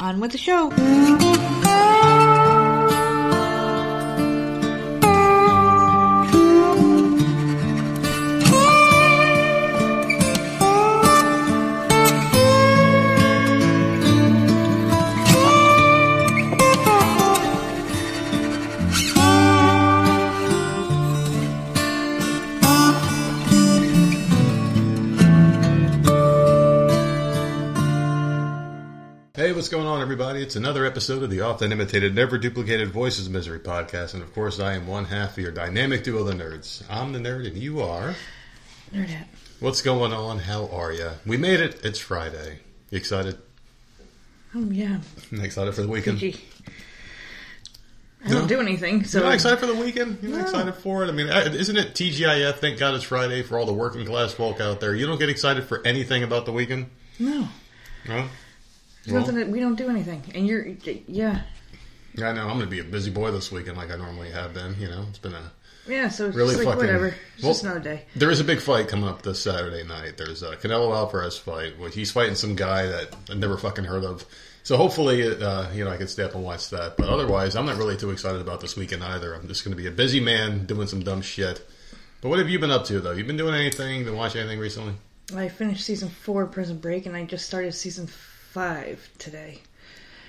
On with the show. What's going on, everybody? It's another episode of the often imitated, never duplicated Voices Misery podcast. And of course, I am one half of your dynamic duo, the nerds. I'm the nerd, and you are. Nerdette. What's going on? How are you? We made it. It's Friday. You excited? Oh yeah. Excited for the weekend? I don't do anything, so You're not excited for the weekend? You're not No. excited for it? I mean, isn't it TGIF? Thank God it's Friday for all the working class folk out there. You don't get excited for anything about the weekend? no. No? Well, nothing that we don't do anything, and you're yeah I know. I'm going to be a busy boy this weekend like I normally have been. You know, it's been a yeah. So it's Really just like fucking- whatever. It's well- just another day. There is a big fight coming up this Saturday night. There's a Canelo Alvarez fight. Which he's fighting some guy that I've never fucking heard of. So hopefully, uh, you know, I can stay up and watch that. But otherwise, I'm not really too excited about this weekend either. I'm just going to be a busy man doing some dumb shit. But what have you been up to though? You been doing anything? Been watching anything recently? I finished season four of Prison Break, and I just started season five today.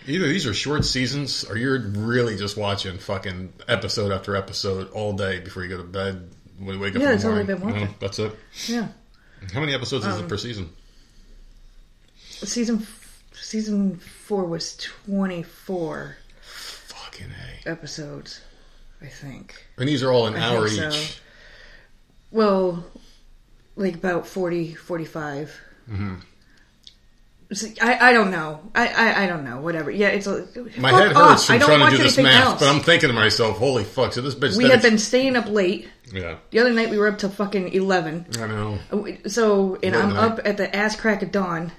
Either these are short seasons, or you're really just watching fucking episode after episode all day before you go to bed. When you wake up, Yeah, in the that's all morning. I've been. No, that's it. Yeah, How many episodes is Um, it per season? season season four was twenty four Fucking a. episodes, I think. And these are all an I hour think so. each. Well, like about 40, 45. Mm-hmm. I, I don't know. I, I, I don't know. Whatever. Yeah, it's a. My head hurts I from trying to do this math, else. but I'm thinking to myself, "Holy fuck!" So this bitch. we have been staying up late. Yeah, The other night we were up till fucking eleven. I know. So and I'm up at the ass crack of dawn,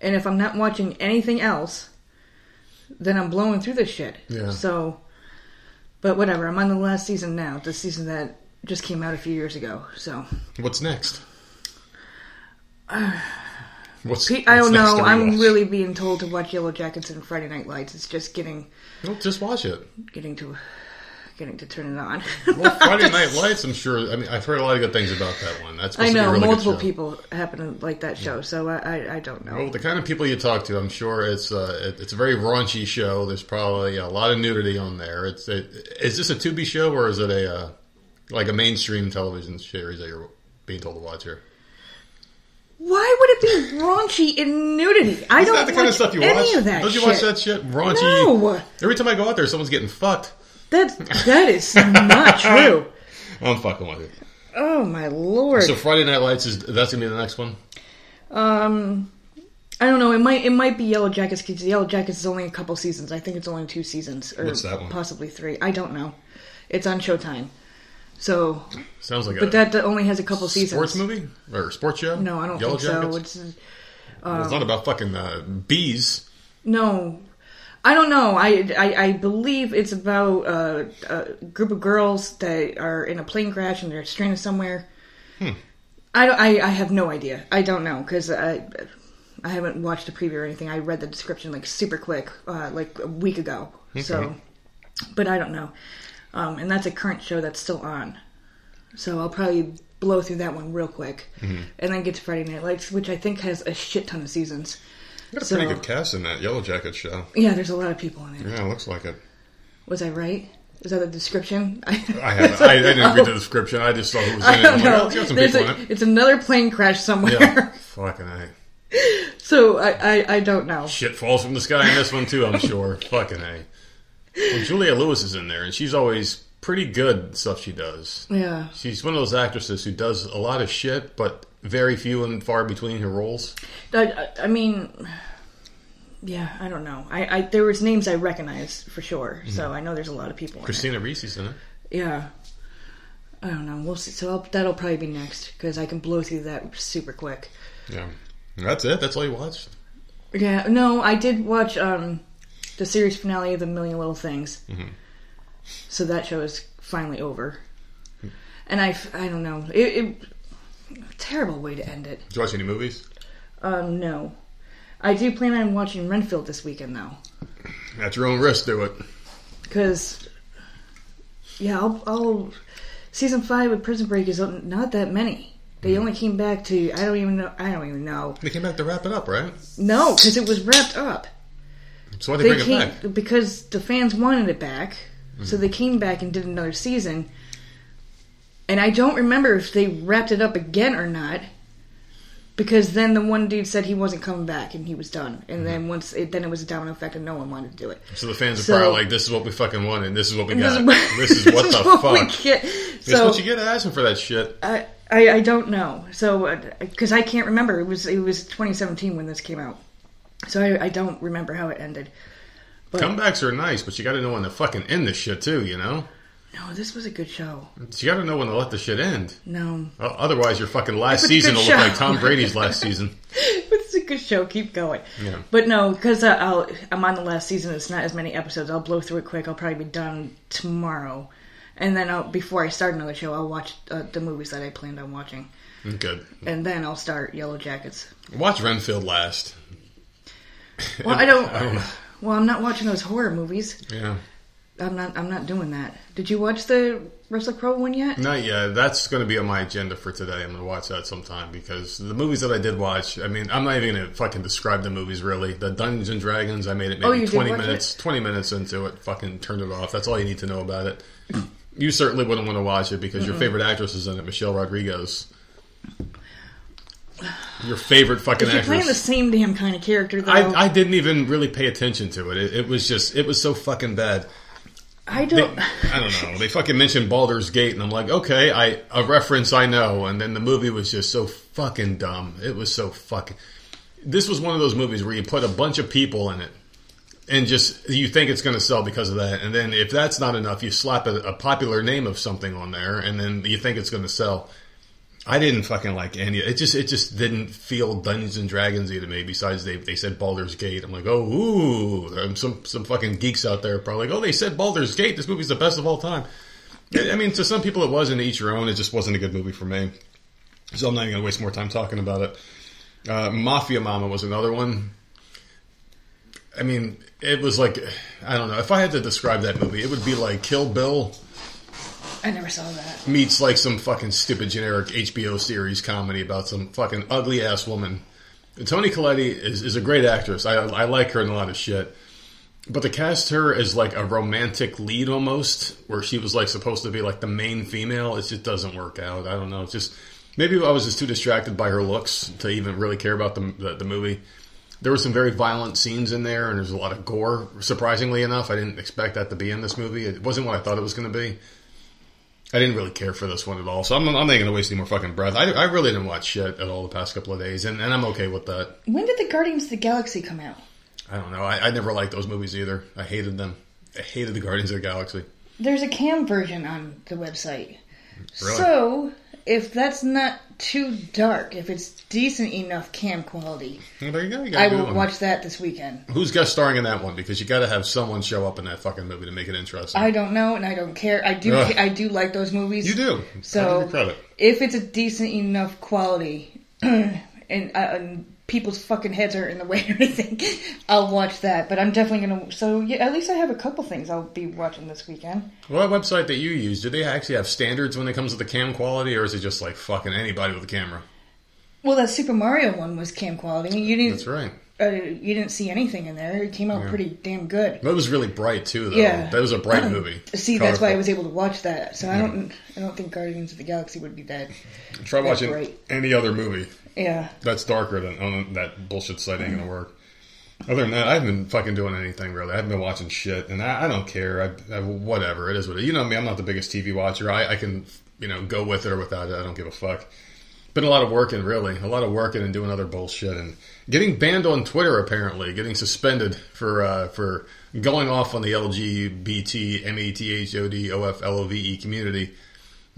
and if I'm not watching anything else, then I'm blowing through this shit. Yeah. So, but whatever. I'm on the last season now. The season that just came out a few years ago. So What's next? What's Pe- I don't know. I'm really being told to watch Yellow Jackets and Friday Night Lights. It's just getting Well, just watch it. getting to getting to turn it on. Well, Friday Night Lights. I'm sure. I mean, I've heard a lot of good things about that one. That's I to be a know really multiple people happen to like that show, so I, I I don't know. Well, the kind of people you talk to, I'm sure it's uh, it, it's a very raunchy show. There's probably a lot of nudity on there. It's it, is this a Tubi show or is it a uh, like a mainstream television series that you're being told to watch here? Why would it be raunchy in nudity? I Is don't that the kind of watch stuff you any watch? of that. Don't you shit. watch that shit? Raunchy. No. Every time I go out there, someone's getting fucked. That that is not true. I'm fucking with you. Oh my lord. So Friday Night Lights is that's gonna be the next one. um, I don't know. It might it might be Yellow Jackets because Yellow Jackets is only a couple seasons. I think it's only two seasons, or What's that one? possibly three. I don't know. It's on Showtime. So, Sounds like but a that only has a couple seasons. sports movie or sports show. No, I don't Yellow think Jackets? so. It's Well, it's not about fucking uh, bees. no. I don't know. I, I, I believe it's about uh, a group of girls that are in a plane crash and they're stranded somewhere. I, don't, I I have no idea. I don't know because I I haven't watched the preview or anything. I read the description like super quick, uh, like a week ago. So, but I don't know. Um, and that's a current show that's still on. So I'll probably blow through that one real quick, and then get to Friday Night Lights, which I think has a shit ton of seasons. Got a So- pretty good cast in that Yellow Jacket show. Yeah, there's a lot of people in it. Yeah, it looks like it. Was I right? Is that the description? I have I, I didn't read the description. I just saw who was in I it. don't I'm like, oh, a- in it. it's another plane crash somewhere. Yeah, fucking a. so I, I, I don't know. Shit falls from the sky in this one too. I'm sure. fucking a. Well, Juliette Lewis is in there, and she's always pretty good at stuff she does. Yeah. She's one of those actresses who does a lot of shit, but very few and far between her roles. I, I- I mean, yeah, I don't know. I, I there was names I recognized for sure, so I know there's a lot of people. Christina Ricci's in it. Yeah. I don't know. We'll see. So I'll, that'll probably be next because I can blow through that super quick. Yeah, that's it. That's all you watched. Yeah. No, I did watch um the series finale of The Million Little Things. Mm-hmm. So that show is finally over. Hmm. And I, I don't know. It, it terrible way to end it. Did you watch any movies? Um, no. I do plan on watching Renfield this weekend though, At your own risk, do it. because yeah, I'll, I'll season five of Prison Break is not that many. They hmm. only came back to I don't even know I don't even know They came back to wrap it up, right? no because it was wrapped up. So why they They bring it came back? Mm-hmm. because the fans wanted it back, so they came back and did another season. And I don't remember if they wrapped it up again or not, because then the one dude said he wasn't coming back and he was done. And Mm-hmm. then once it, then it was a domino effect and no one wanted to do it. So the fans are So- probably like, "This is what we fucking wanted. and This is what we This got. what- This is what the what fuck. get. This is what you get asking for that shit." I, I I don't know. So because I can't remember, it was it was 2017 when this came out. So I, I don't remember how it ended. But Comebacks are nice, but you got to know when to fucking end this shit too. You know, no, this was a good show. you got to know when to let the shit end. No, Otherwise, your fucking last It was a season will look like Tom Brady's last season. it's a good show. Keep going. Yeah. But no, because I'll I'm on the last season. It's not as many episodes. I'll blow through it quick. I'll probably be done tomorrow, and then I'll, before I start another show, I'll watch uh, the movies that I planned on watching, Good. and then I'll start Yellow Jackets. Watch Renfield last. Well, I don't. I don't. Well, I'm not watching those horror movies. Yeah. I'm not. I'm not doing that. Did you watch the Russell Crowe one yet? Not yet. That's going to be on my agenda for today. I'm going to watch that sometime because the movies that I did watch. I mean, I'm not even going to fucking describe the movies really. The Dungeons and Dragons. I made it Oh, maybe did 20 watch minutes. 20 minutes into it. Fucking turned it off. That's all you need to know about it. You certainly wouldn't want to watch it because your favorite actress is in it, Michelle Rodriguez. Your favorite fucking If you're playing the same damn kind of character, though, I, I didn't even really pay attention to it. it. It was just, it was so fucking bad. I don't. I don't know. They fucking mentioned Baldur's Gate, and I'm like, okay, I a reference I know, and then the movie was just so fucking dumb. It was so fucking. This was one of those movies where you put a bunch of people in it, and just you think it's going to sell because of that, and then if that's not enough, you slap a, a popular name of something on there, and then you think it's going to sell. I didn't fucking like any. It just it just didn't feel Dungeons and Dragonsy to me. Besides, they they said Baldur's Gate. I'm like, oh, ooh, um, some some fucking geeks out there probably like, oh, they said Baldur's Gate. This movie's the best of all time. I mean, to some people it was, to each your own. It just wasn't a good movie for me. So I'm not even gonna waste more time talking about it. Uh, Mafia Mama was another one. I mean, it was like I don't know. If I had to describe that movie, it would be like Kill Bill I never saw that. meets like some fucking stupid generic HBO series comedy about some fucking ugly ass woman. And Toni Collette is, is a great actress. I, I like her in a lot of shit. But to cast her as like a romantic lead almost, where she was like supposed to be like the main female, it just doesn't work out. I don't know. It's just maybe I was just too distracted by her looks to even really care about the the, the movie. There were some very violent scenes in there, and there's a lot of gore. Surprisingly enough, I didn't expect that to be in this movie. It wasn't what I thought it was going to be. I didn't really care for this one at all, so I'm, I'm not going to waste any more fucking breath. I, I really didn't watch shit at all the past couple of days, and, and I'm okay with that. When did the Guardians of the Galaxy come out? I don't know. I, I never liked those movies either. I hated them. I hated the Guardians of the Galaxy. There's a cam version on the website. Really? So, if that's not too dark, if it's decent enough cam quality, there you go. You I will one. watch that this weekend. Who's guest starring in that one? Because you got to have someone show up in that fucking movie to make it interesting. I don't know, and I don't care. I do. Ugh. I do like those movies. you do. So, credit. if it's a decent enough quality, and, uh, and people's fucking heads aren't in the way or anything, I'll watch that. But I'm definitely gonna. So yeah, at least I have a couple things I'll be watching this weekend. What website that you use? Do they actually have standards when it comes to the cam quality, or is it just like fucking anybody with a camera? Well, that Super Mario one was cam quality. You didn't. That's right. Uh, you didn't see anything in there. It came out Yeah. pretty damn good. That was really bright too, though. Yeah. that was a bright movie. See, that's why I was able to watch that. So I don't. I don't think Guardians of the Galaxy would be that. Try watching great. any other movie Yeah. that's darker than on that bullshit site ain't gonna work. Other than that, I haven't been fucking doing anything really. I haven't been watching shit, and I, I don't care. I, I, whatever it is, what it, you know me. I'm not the biggest TV watcher. I, I can you know go with it or without it. I don't give a fuck. Been a lot of working, really, a lot of working and doing other bullshit and getting banned on Twitter. Apparently, getting suspended for uh, for going off on the LGBT M A T H O D O F L O V E community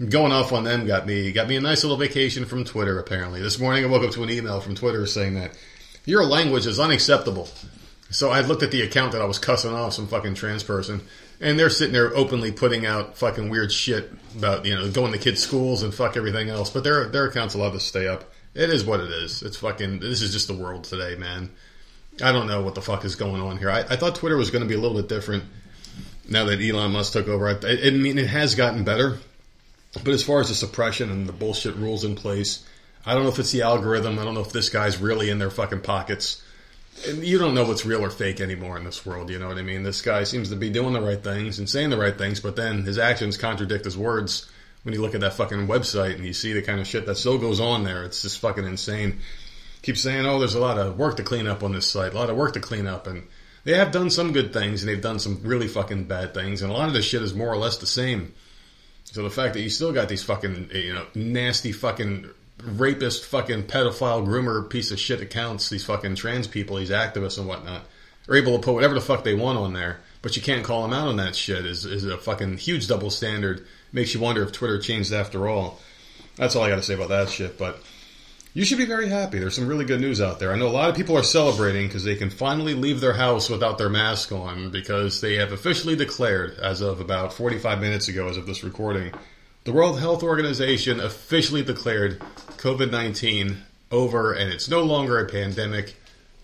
going off on them got me got me a nice little vacation from Twitter. Apparently, this morning I woke up to an email from Twitter saying that your language is unacceptable. So I looked at the account that I was cussing off some fucking trans person, and they're sitting there openly putting out fucking weird shit about you know going to kids' schools and fuck everything else. But their their account's allowed to stay up. It is what it is. It's fucking. This is just the world today, man. I don't know what the fuck is going on here. I, I thought Twitter was going to be a little bit different now that Elon Musk took over. I, I mean, it has gotten better, but as far as the suppression and the bullshit rules in place, I don't know if it's the algorithm. I don't know if this guy's really in their fucking pockets. And you don't know what's real or fake anymore in this world. You know what I mean? This guy seems to be doing the right things and saying the right things, but then his actions contradict his words. When you look at that fucking website and you see the kind of shit that still goes on there, it's just fucking insane. Keep saying, "Oh, there's a lot of work to clean up on this site, a lot of work to clean up," and they have done some good things and they've done some really fucking bad things, and a lot of this shit is more or less the same. So the fact that you still got these fucking you know nasty fucking rapist, fucking pedophile, groomer, piece of shit accounts, these fucking trans people, these activists and whatnot, are able to put whatever the fuck they want on there, but you can't call them out on that shit. Is is a fucking huge double standard. Makes you wonder if Twitter changed after all. That's all I got to say about that shit. But you should be very happy. There's some really good news out there. I know a lot of people are celebrating because they can finally leave their house without their mask on because they have officially declared, as of about 45 minutes ago, as of this recording, the World Health Organization officially declared COVID 19 over and it's no longer a pandemic.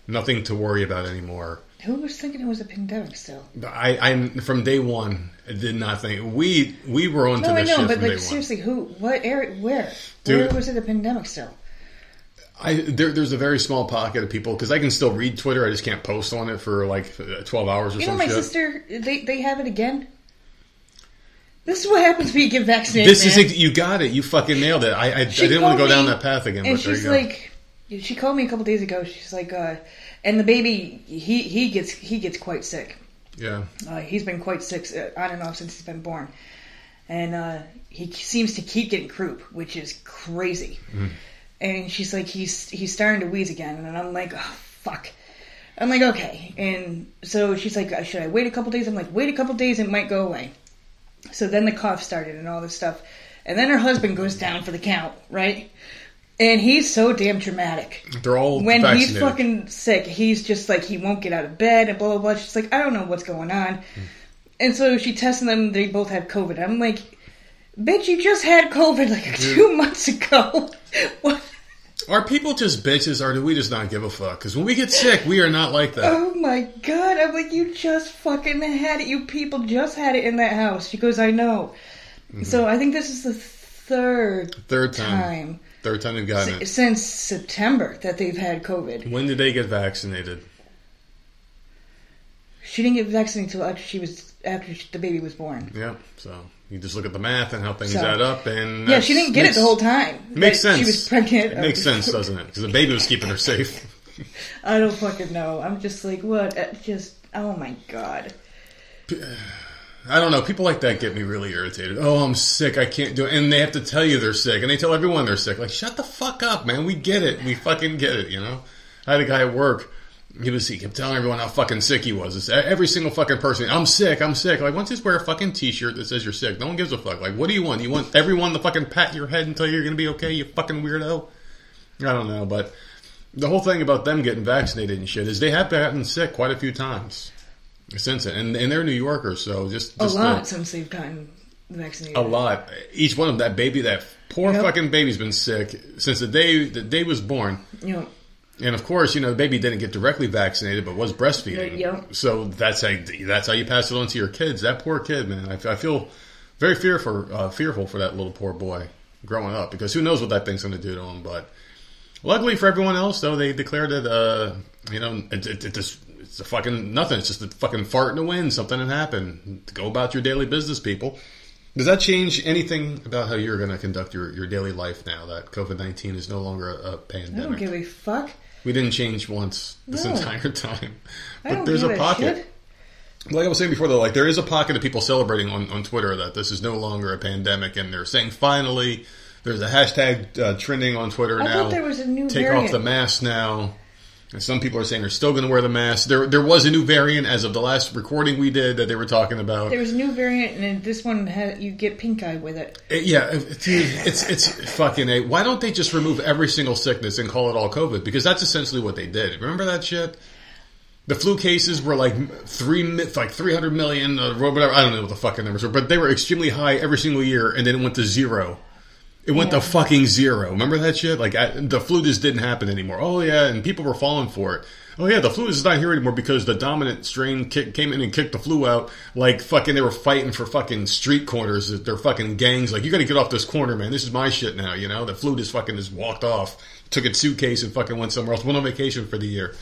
Nothing to worry about anymore. Who was thinking it was a pandemic still? I, I from day one did not think we we were on to No, I know, shit but like seriously, who? What area? Where? Dude. Where was it a pandemic still? I there, there's a very small pocket of people because I can still read Twitter. I just can't post on it for like 12 hours or You know, my sister, they they have it again. This is what happens when you get vaccinated. this is man. ex- you got it. You fucking nailed it. I I, I She didn't want to go called down me, that path again, and but there you she's go. like, she called me a couple days ago. She's like, uh, and the baby, he he gets he gets quite sick. yeah, Uh, he's been quite sick uh, on and off since he's been born, and uh, he seems to keep getting croup, which is crazy. And she's like, he's he's starting to wheeze again, and I'm like, oh, fuck. I'm like, okay. And so she's like, should I wait a couple days? I'm like, wait a couple days, it might go away. So then the cough started and all this stuff, and then her husband goes down for the count, right? And he's so damn dramatic they're all when vaccinated. he's fucking sick, he's just like he won't get out of bed and blah blah blah. She's like, I don't know what's going on, hmm. and so she tested them. They both had COVID. I'm like, bitch, you just had COVID like two months ago. what? Are people just bitches, or do we just not give a fuck? Because when we get sick, we are not like that. Oh my god! I'm like, you just fucking had it. You people just had it in that house. She goes, I know. Mm-hmm. So I think this is the third Third time. time Third time they've gotten it. since September that they've had COVID. When did they get vaccinated? She didn't get vaccinated until after she was after the baby was born. Yeah, so you just look at the math and how things So- add up, and Yeah, she didn't get makes- it the whole time. Makes sense. She was pregnant. It makes sense, doesn't it? Because the baby was keeping her safe. I don't fucking know. I'm just like, what? Uh, Just, oh my god. I don't know. People like that get me really irritated. Oh, I'm sick. I can't do it. And they have to tell you they're sick. And they tell everyone they're sick. Like, shut the fuck up, man. We get it. We fucking get it, you know? I had a guy at work. He was, he kept telling everyone how fucking sick he was. It's every single fucking person. I'm sick. I'm sick. Like, once you just wear a fucking t-shirt that says you're sick? No one gives a fuck. Like, what do you want? You want everyone to fucking pat your head and tell you you're gonna be okay, you fucking weirdo? I don't know, but the whole thing about them getting vaccinated and shit is they have gotten sick quite a few times since it. And, and they're New Yorkers, so just, A just lot the- since they've gotten vaccinated. a lot. Each one of them, that baby, that poor Yep. fucking baby's been sick since the day the day was born. You know, And of course, you know, the baby didn't get directly vaccinated, but was breastfeeding. So that's how that's how you pass it on to your kids. That poor kid, man. I, I feel very fearful uh, fearful for that little poor boy growing up because who knows what that thing's going to do to him. But luckily for everyone else, though, they declared that uh, you know it, it, it just it's a fucking nothing. It's just a fucking fart in the wind. Something had happened. Go about your daily business, people. Does that change anything about how you're going to conduct your, your daily life now that COVID 19 is no longer a, a I don't pandemic? give a fuck. We didn't change once this No. entire time. But there's a pocket. Like I was saying before, though, like there is a pocket of people celebrating on, on Twitter that this is no longer a pandemic, and they're saying finally. There's a hashtag uh, trending on Twitter I now. thought there was a new Take variant. off the mask now. And some people are saying they're still going to wear the mask. There, there was a new variant as of the last recording we did that they were talking about. There was a new variant, and this one had you get pink eye with it. Uh, Yeah, uh, it's it's fucking a. Why don't they just remove every single sickness and call it all COVID? Because that's essentially what they did. Remember that shit? The flu cases were like three, mi- like three hundred million, uh, or whatever. I don't know what the fucking numbers were, but they were extremely high every single year, and then it went to zero. It went Yeah. to fucking zero. Remember that shit? Like I, the flu just didn't happen anymore. Oh yeah, and people were falling for it. Oh yeah, the flu is not here anymore because the dominant strain kick, came in and kicked the flu out. Like fucking, they were fighting for fucking street corners. They're fucking gangs. Like you got to get off this corner, man. This is my shit now. You know, the flu just fucking just walked off, took its suitcase and fucking went somewhere else. Went on vacation for the year.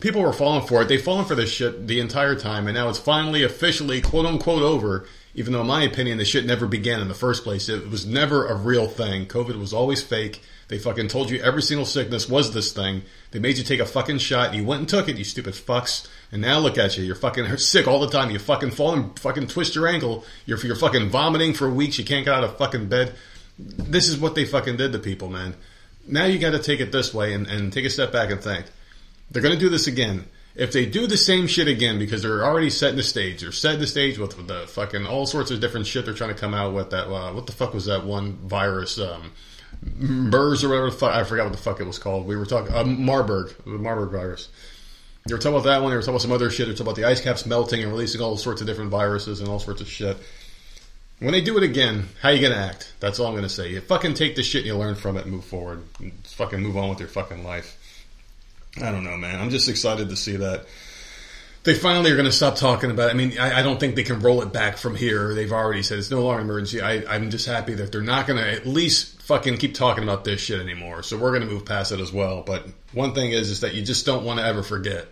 People were falling for it. They've fallen for this shit the entire time, and now it's finally officially quote unquote over. Even though, in my opinion, the shit never began in the first place. It was never a real thing. COVID was always fake. They fucking told you every single sickness was this thing. They made you take a fucking shot, you went and took it, you stupid fucks. And now look at you. You're fucking sick all the time. You fucking fall and fucking twist your ankle. You're, you're fucking vomiting for weeks. You can't get out of fucking bed. This is what they fucking did to people, man. Now you got to take it this way and, and take a step back and think. They're going to do this again. If they do the same shit again, because they're already setting the stage, they're setting the stage with, the fucking all sorts of different shit they're trying to come out with. That uh, what the fuck was that one virus? Um, MERS or whatever the fuck I forgot what the fuck it was called. We were talking uh, Marburg, the Marburg virus. They were talking about that one. They were talking about some other shit. They were talking about the ice caps melting and releasing all sorts of different viruses and all sorts of shit. When they do it again, how you gonna act? That's all I'm gonna say. You fucking take the shit and you learn from it and move forward. Fucking move on with your fucking life. I don't know, man. I'm just excited to see that they finally are going to stop talking about it. I mean, I, I don't think they can roll it back from here. They've already said it's no longer an emergency. I, I'm just happy that they're not going to at least fucking keep talking about this shit anymore. So we're going to move past it as well. But one thing is, is that you just don't want to ever forget.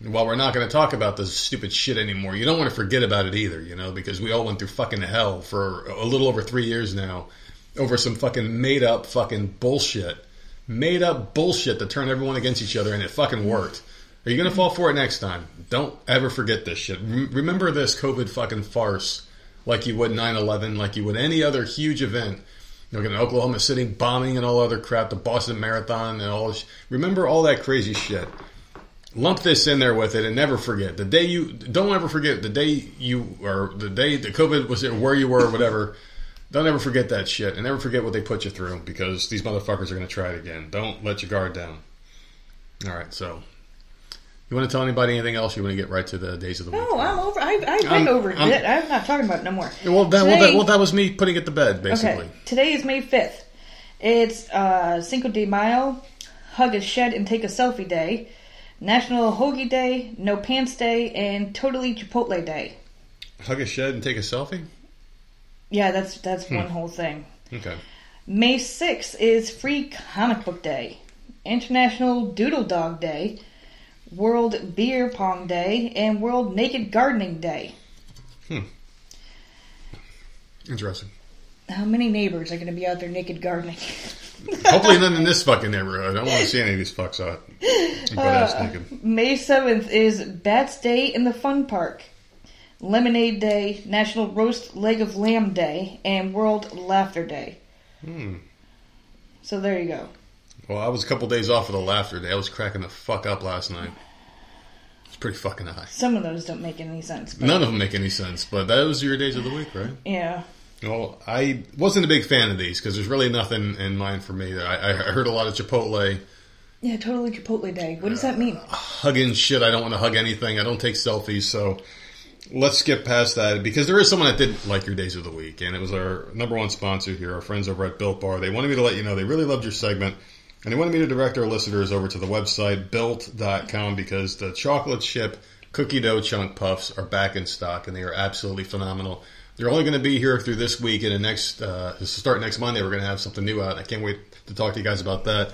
While we're not going to talk about this stupid shit anymore, you don't want to forget about it either, you know, because we all went through fucking hell for a little over three years now over some fucking made up fucking bullshit. Made up bullshit to turn everyone against each other and it fucking worked. Are you going to fall for it next time? Don't ever forget this shit. Rem- Remember this COVID fucking farce like you would 9 11, like you would any other huge event. You know, Oklahoma City bombing and all other crap, the Boston Marathon and all this. Remember all that crazy shit. Lump this in there with it and never forget. The day you, don't ever forget the day you, or the day the COVID was where you were or whatever. Don't ever forget that shit and never forget what they put you through because these motherfuckers are going to try it again. Don't let your guard down. All right, so you want to tell anybody anything else? You want to get right to the days of the week? No, I'm over. I, I've been I'm- over I'm- it. I'm not talking about it no more. Well, that, well, that, well, that was me putting it to bed, basically. Okay, today is May 5th. It's uh, Cinco de Mayo, Hug a Shed and Take a Selfie Day, National Hoagie Day, No Pants Day, and Totally Chipotle Day. Hug a shed and take a selfie? Yeah, that's that's Hmm. one whole thing. Okay. May 6th is Free Comic Book Day, International Doodle Dog Day, World Beer Pong Day, and World Naked Gardening Day. Hmm. Interesting. How many neighbors are going to be out there naked gardening? Hopefully none in this fucking neighborhood. I don't want to see any of these fucks out. Uh. May 7th is Bats Day in the Fun Park, Lemonade Day, National Roast Leg of Lamb Day, and World Laughter Day. Hmm. So there you go. Well, I was a couple days off of the laughter day. I was cracking the fuck up last night. It's pretty fucking high. Some of those don't make any sense. But None of them make any sense, but those are your days of the week, right? Yeah. Well, I wasn't a big fan of these because there's really nothing in mind for me. I, I heard a lot of Chipotle Yeah, totally Chipotle Day. What does that mean? hugging shit. I don't want to hug anything. I don't take selfies, so let's skip past that because there is someone that didn't like your days of the week, and it was our number one sponsor here, our friends over at Built Bar. They wanted me to let you know they really loved your segment, and they wanted me to direct our listeners over to the website built.com because the chocolate chip cookie dough chunk puffs are back in stock, and they are absolutely phenomenal. They're only going to be here through this week, and the next uh, start next Monday, we're going to have something new out. I can't wait to talk to you guys about that.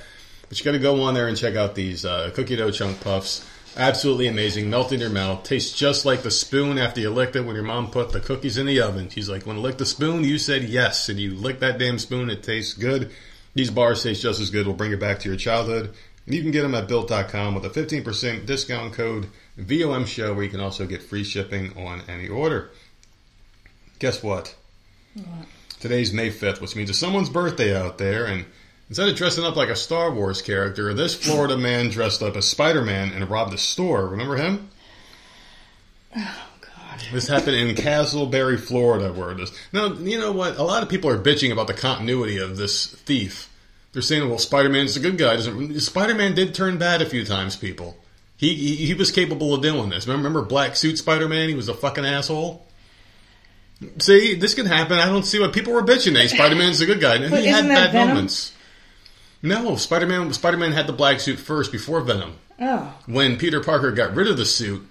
But you got to go on there and check out these uh, cookie dough chunk puffs. Absolutely amazing. Melt in your mouth. Tastes just like the spoon after you licked it when your mom put the cookies in the oven. She's like, when to licked the spoon?" You said yes, and you lick that damn spoon. It tastes good. These bars taste just as good. We'll bring it back to your childhood. And you can get them at built.com with a 15% discount code VOM show where you can also get free shipping on any order. Guess what? Today's May 5th, which means it's someone's birthday out there, and instead of dressing up like a Star Wars character, this Florida man dressed up as Spider Man and robbed a store. Remember him? Oh, God. This happened in Casselberry, Florida, where it is. Now, you know what? A lot of people are bitching about the continuity of this thief. They're saying, well, Spider Man's a good guy. Doesn't Spider Man did turn bad a few times, people. He, he, he was capable of doing this. Remember, remember Black Suit Spider Man? He was a fucking asshole. See, this can happen. I don't see what people were bitching. Hey, Spider Man's a good guy. And he had bad Venom? moments. No, Spider Man. Spider Man had the black suit first before Venom. Oh, When Peter Parker got rid of the suit,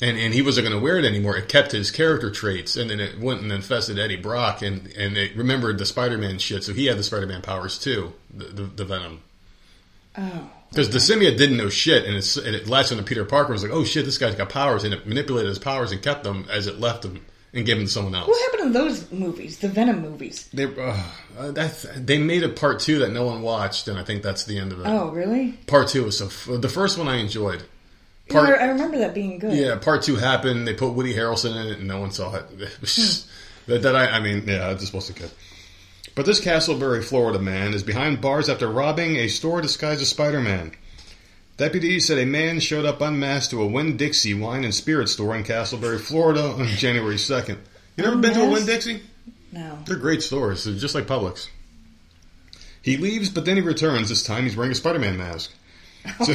and, and he wasn't going to wear it anymore, it kept his character traits, and then it went and infested Eddie Brock, and and it remembered the Spider Man shit. So he had the Spider Man powers too, the, the, the Venom. oh. Because the symbiote didn't know shit, and, it's, and it latched onto Peter Parker. and was like, "Oh shit, this guy's got powers," and it manipulated his powers and kept them as it left him and to someone else. What happened to those movies? The Venom movies? They uh, uh, that's, they made a part two that no one watched, and I think that's the end of it. Oh, really? Part two was so f- the first one I enjoyed. Part I, I remember that being good. yeah, part two happened. They put Woody Harrelson in it, and no one saw it. It just- that, that I, I mean, yeah, it just wasn't good. But this Casselberry, Florida man is behind bars after robbing a store disguised as Spider-Man. Deputies said a man showed up unmasked to a Winn Dixie wine and spirit store in Casselberry, Florida on January 2nd. You never been to a Winn Dixie? No. They're great stores. They're just like Publix. He leaves, but then he returns. This time he's wearing a Spider-Man mask. So,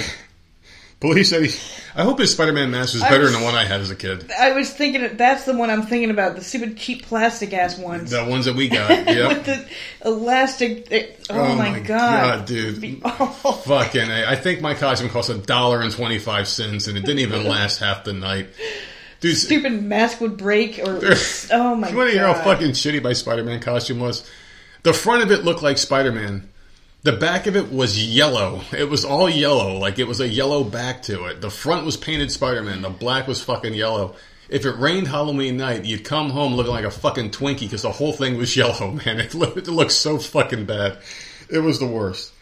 police said he. I hope his Spider-Man mask was better was- than the one I had as a kid. I was thinking that's the one I'm thinking about. The stupid cheap plastic ass ones. The ones that we got. With the elastic. it- oh, Oh my, my god. God, dude. Fucking. A. I think my costume cost a dollar and twenty-five cents, and it didn't even last half the night. Dude, Stupid mask would break or. oh my god! you want to hear how fucking shitty my Spider-Man costume was? The front of it looked like Spider-Man. The back of it was yellow. It was all yellow, like it was a yellow back to it. The front was painted Spider-Man. The black was fucking yellow. If it rained Halloween night, you'd come home looking like a fucking Twinkie because the whole thing was yellow, man. It looked, it looked so fucking bad. It was the worst.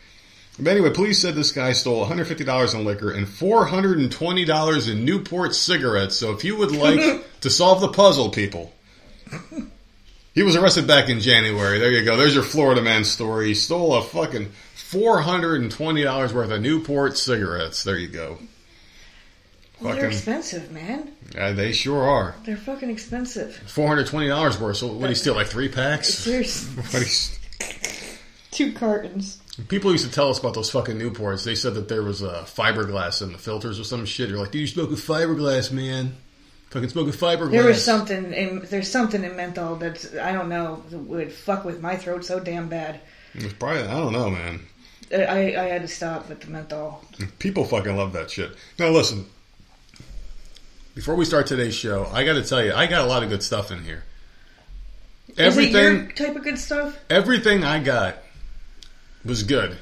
But anyway, police said this guy stole $150 in liquor and $420 in Newport cigarettes. So if you would like to solve the puzzle, people, he was arrested back in January. There you go. There's your Florida man story. He stole a fucking $420 worth of Newport cigarettes. There you go. Well, they're expensive, man. uh, they sure are. They're fucking expensive. $420 worth. So what do you steal, like three packs? Seriously. What do you- Two cartons. People used to tell us about those fucking Newports. They said that there was uh, fiberglass in the filters or some shit. You're like, dude, you smoking fiberglass, man. Fucking smoking fiberglass. There was something in there's something in menthol that I don't know would fuck with my throat so damn bad. It's probably, I don't know, man. I, I I had to stop with the menthol. People fucking love that shit. Now listen, before we start today's show, I got to tell you, I got a lot of good stuff in here. Is it Everything, your type of good stuff? everything I got was good,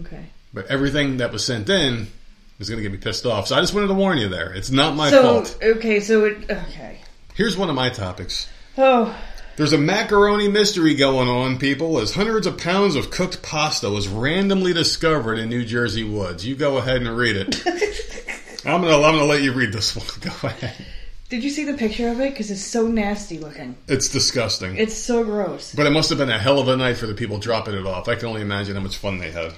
Okay. but everything that was sent in was going to get me pissed off. So I just wanted to warn you there. It's not my so fault. okay, so it okay. Here's one of my topics. Oh, There's a macaroni mystery going on, people, as hundreds of pounds of cooked pasta was randomly discovered in New Jersey woods. You go ahead and read it. I'm gonna, I'm gonna let you read this one. Go ahead. did you see the picture of it? Because it's so nasty looking. It's disgusting. It's so gross. but it must have been a hell of a night for the people dropping it off. I can only imagine how much fun they had.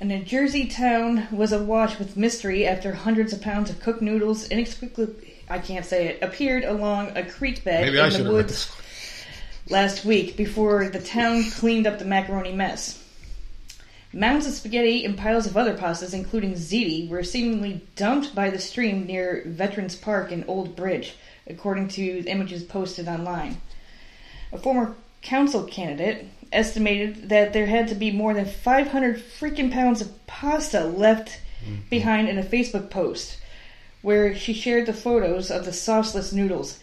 And New Jersey town was awash with mystery after hundreds of pounds of cooked noodles inexplicably, I can't say it, appeared along a creek bed Maybe in the woods last week before the town cleaned up the macaroni mess. Mounds of spaghetti and piles of other pastas, including ziti, were seemingly dumped by the stream near Veterans Park in Old Bridge, according to images posted online. A former council candidate estimated that there had to be more than 500 freaking pounds of pasta left mm-hmm. behind in a Facebook post where she shared the photos of the sauceless noodles.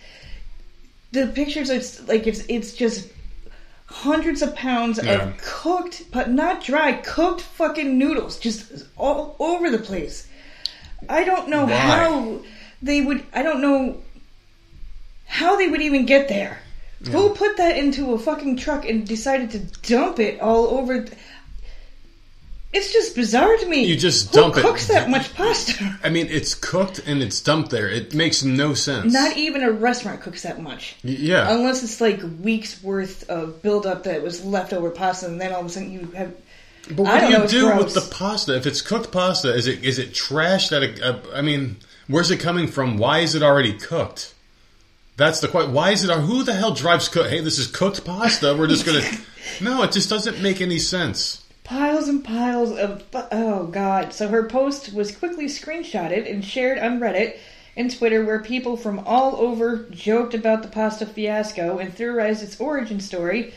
The pictures, it's like it's it's just hundreds of pounds Yeah. of cooked, but not dry, cooked fucking noodles, just all over the place. I don't know Why? how they would. I don't know how they would even get there. Who put that into a fucking truck and decided to dump it all over? th- It's just bizarre to me. You just Who dump it. cooks that much pasta? I mean, it's cooked and it's dumped there. It makes no sense. Not even a restaurant cooks that much. Y- yeah. Unless it's like weeks worth of buildup that was leftover pasta, and then all of a sudden you have. But what I do you know, do with the pasta? If it's cooked pasta, is it is it trashed at a, a? Uh, I mean, where's it coming from? Why is it already cooked? That's the question. Why is it? Who the hell drives cook? Hey, this is cooked pasta. We're just gonna. no, it just doesn't make any sense. Piles and piles of. Oh, God. So her post was quickly screenshotted and shared on Reddit, and Twitter where people from all over joked about the pasta fiasco and theorized its origin story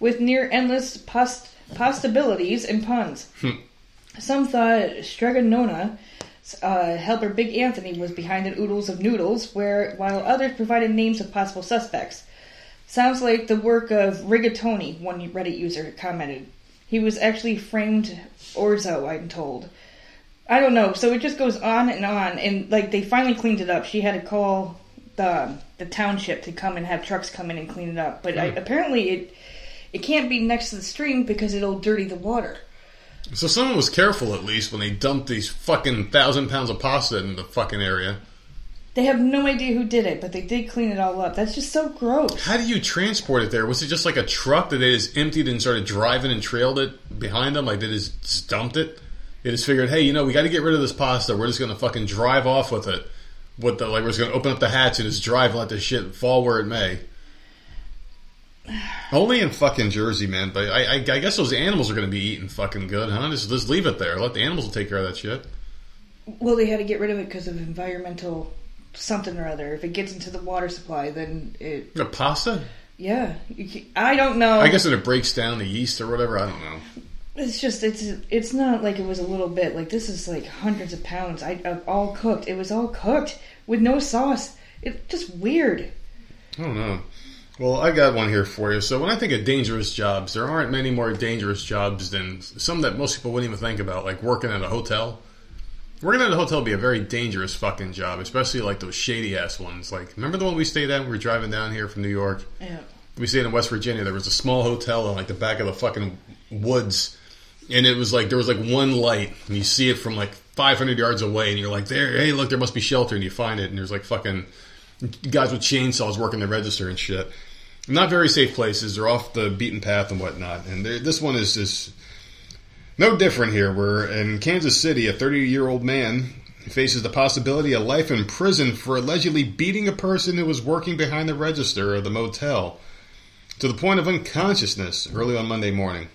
with near endless post- possibilities and puns. Hmm. Some thought Strega Nona, uh, helper Big Anthony, was behind the oodles of noodles, where while others provided names of possible suspects. Sounds like the work of Rigatoni, one Reddit user commented. He was actually framed Orzo, I'm told. I don't know. So it just goes on and on, and like they finally cleaned it up. She had to call the the township to come and have trucks come in and clean it up. But I, apparently it it can't be next to the stream because it'll dirty the water. So someone was careful at least when they dumped these fucking thousand pounds of pasta in the fucking area. They have no idea who did it, but they did clean it all up. That's just so gross. How do you transport it there? Was it just like a truck that they just emptied and started driving and trailed it behind them? Like they just dumped it? They just figured, hey, you know, we got to get rid of this pasta. We're just going to fucking drive off with it. With the like, we're just going to open up the hatch and just drive and let this shit fall where it may. Only in fucking Jersey, man. But I, I, I guess those animals are going to be eating fucking good, huh? Just, just leave it there. Let the animals take care of that shit. Well, they had to get rid of it because of environmental something or other. If it gets into the water supply, then it. The pasta? Yeah, I don't know. I guess that it breaks down the yeast or whatever. I don't know. It's just it's it's not like it was a little bit. Like this is like hundreds of pounds. I of all cooked. It was all cooked with no sauce. It's just weird. I don't know. Well, I got one here for you. So when I think of dangerous jobs, there aren't many more dangerous jobs than some that most people wouldn't even think about, like working at a hotel. Working at a hotel would be a very dangerous fucking job, especially like those shady ass ones. Like, remember the one we stayed at when we were driving down here from New York? Yeah. We stayed in West Virginia. There was a small hotel in like the back of the fucking woods, and it was like there was like one light, and you see it from like 500 yards away, and you're like, there, hey, look, there must be shelter, and you find it, and there's like fucking guys with chainsaws working the register and shit. Not very safe places. They're off the beaten path and whatnot. And this one is just no different here. We're in Kansas City, a 30 year old man faces the possibility of life in prison for allegedly beating a person who was working behind the register of the motel to the point of unconsciousness early on Monday morning.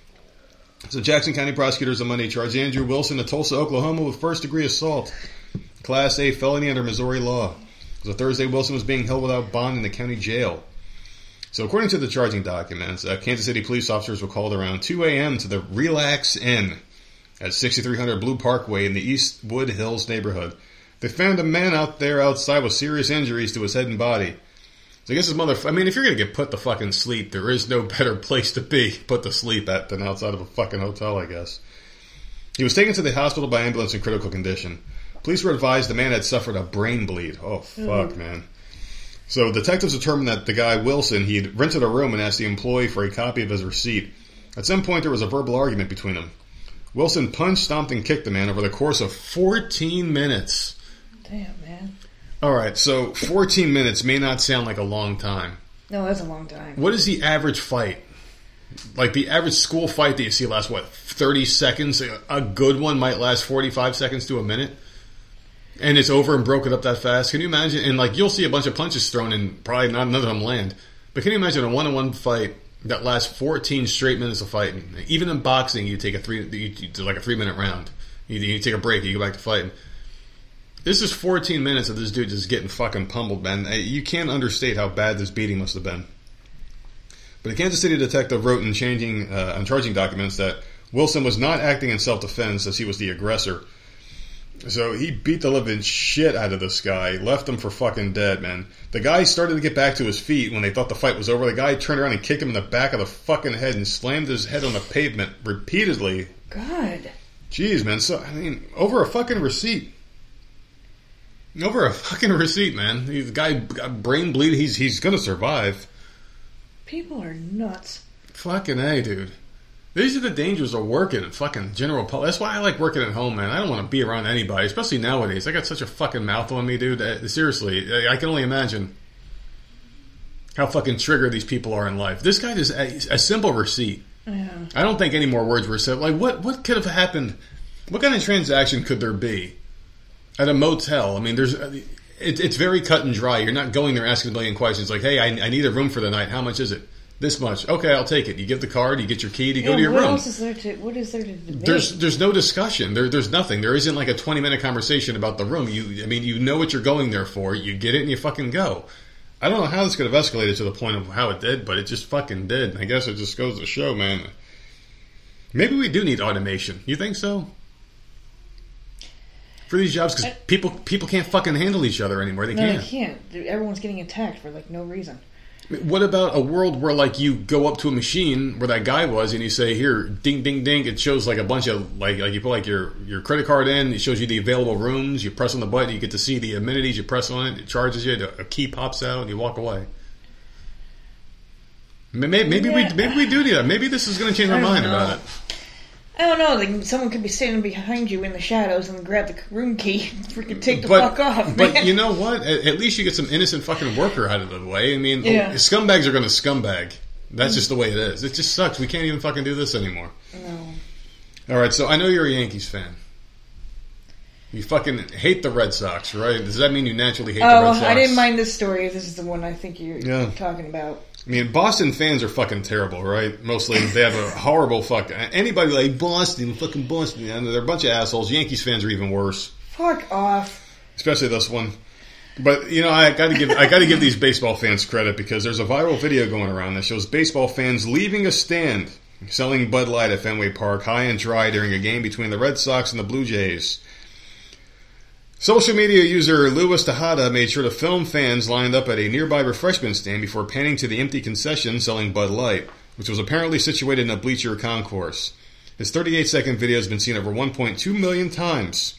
So Jackson County prosecutors on Monday charged Andrew Wilson of Tulsa, Oklahoma with first degree assault, Class A felony under Missouri law. So Thursday, Wilson was being held without bond in the county jail. So according to the charging documents, uh, Kansas City police officers were called around 2 a.m. to the Relax Inn at 6300 Blue Parkway in the Eastwood Hills neighborhood. They found a man out there outside with serious injuries to his head and body. So I guess his mother. I mean, if you're gonna get put to fucking sleep, there is no better place to be put to sleep at than outside of a fucking hotel. I guess. He was taken to the hospital by ambulance in critical condition. Police were advised the man had suffered a brain bleed. Oh fuck, mm-hmm. man. So detectives determined that the guy Wilson he had rented a room and asked the employee for a copy of his receipt. At some point, there was a verbal argument between them. Wilson punched, stomped, and kicked the man over the course of 14 minutes. Damn, man. All right, so 14 minutes may not sound like a long time. No, that's a long time. What is the average fight? Like the average school fight that you see lasts what 30 seconds. A- A good one might last 45 seconds to a minute, and it's over and broken up that fast. Can you imagine? And like you'll see a bunch of punches thrown, and probably not none of them land. But can you imagine a one-on-one fight that lasts 14 straight minutes of fighting? Even in boxing, you take a three, you, do like a three-minute round. You, you take a break, you go back to fighting. This is 14 minutes of this dude just getting fucking pummeled, man. You can't understate how bad this beating must have been. But a Kansas City detective wrote in changing uh, on charging documents that Wilson was not acting in self-defense as he was the aggressor. So he beat the living shit out of this guy, left him for fucking dead, man. The guy started to get back to his feet when they thought the fight was over. The guy turned around and kicked him in the back of the fucking head and slammed his head on the pavement repeatedly. God. Jeez, man. So I mean, over a fucking receipt. Over a fucking receipt, man. The guy got brain bleed. He's he's gonna survive. People are nuts. Fucking a, dude. These are the dangers of working in fucking general public. That's why I like working at home, man. I don't want to be around anybody, especially nowadays. I got such a fucking mouth on me, dude. Seriously, I can only imagine how fucking triggered these people are in life. This guy is a, a simple receipt. Yeah. I don't think any more words were said. Like, what what could have happened? What kind of transaction could there be at a motel? I mean, there's it, it's very cut and dry. You're not going there asking a million questions like, "Hey, I, I need a room for the night. How much is it?" This much. Okay, I'll take it. You give the card, you get your key, you go to your what room. What else is there to? What is there to debate? There's there's no discussion. There there's nothing. There isn't like a 20 minute conversation about the room. You I mean you know what you're going there for. You get it and you fucking go. I don't know how this could have escalated to the point of how it did, but it just fucking did. I guess it just goes to show, man. Maybe we do need automation. You think so? For these jobs, because people people can't fucking handle each other anymore. They no, can't. you can't. Everyone's getting attacked for like no reason. What about a world where like you go up to a machine where that guy was and you say here ding ding ding it shows like a bunch of like like you put like your your credit card in it shows you the available rooms you press on the button you get to see the amenities you press on it it charges you a key pops out and you walk away. Maybe, maybe Yeah. we maybe we do need that. Maybe this is going to change our mind know. about it. Oh, I don't know. Like someone could be standing behind you in the shadows and grab the room key, and freaking take the But, fuck off, Man. but you know what? At, at least you get some innocent fucking worker out of the way. I mean, Yeah. Oh, scumbags are going to scumbag. That's mm. just the way it is. It just sucks. We can't even fucking do this anymore. no. All right, so I know you're a Yankees fan. You fucking hate the Red Sox, right? Does that mean you naturally hate the Oh, Red Sox? I didn't mind this story. This is the one I think you're Yeah. talking about. I mean, Boston fans are fucking terrible, right? Mostly, they have a horrible fuck. Anybody like Boston, fucking Boston, they're a bunch of assholes. Yankees fans are even worse, Fuck off. especially this one. But you know, I got to give I got to give these baseball fans credit because there's a viral video going around that shows baseball fans leaving a stand selling Bud Light at Fenway Park high and dry during a game between the Red Sox and the Blue Jays. Social media user Louis Tejada made sure to film fans lined up at a nearby refreshment stand before panning to the empty concession selling Bud Light, which was apparently situated in a bleacher concourse. His 38 second video has been seen over 1.2 million times.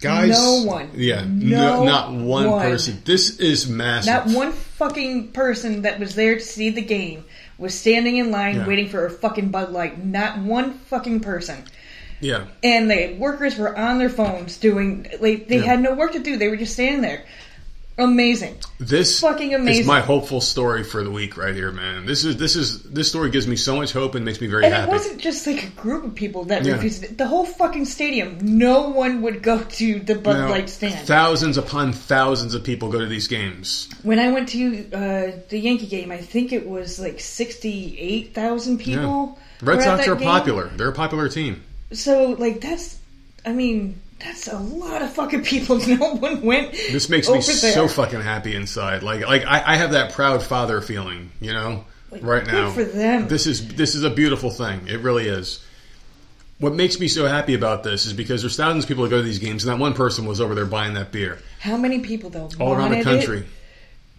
Guys, No one. yeah, No no, not one, one. person. This is massive. Not one fucking person that was there to see the game was standing in line Yeah. waiting for a fucking Bud Light. Not one fucking person. Yeah, And the workers were on their phones doing like they Yeah. had no work to do. They were just standing there. Amazing. this Fucking is amazing. my hopeful story for the week right here, man. This is this is this story gives me so much hope and makes me very And happy. it wasn't just like a group of people that Yeah. refused it. The whole fucking stadium, no one would go to the Bud Now, Light stand. Thousands upon thousands of people go to these games. when I went to uh, the Yankee game, I think it was like sixty-eight thousand people. Red Sox are game. popular. They're a popular team. So like that's, I mean, that's a lot of fucking people. No one went. This makes me there. so fucking happy inside. Like like I, I have that proud father feeling, you know, Like, right good now. for them. This is this is a beautiful thing. It really is. What makes me so happy about this is because there's thousands of people that go to these games, and that one person was over there buying that beer How many people though? all around the country. it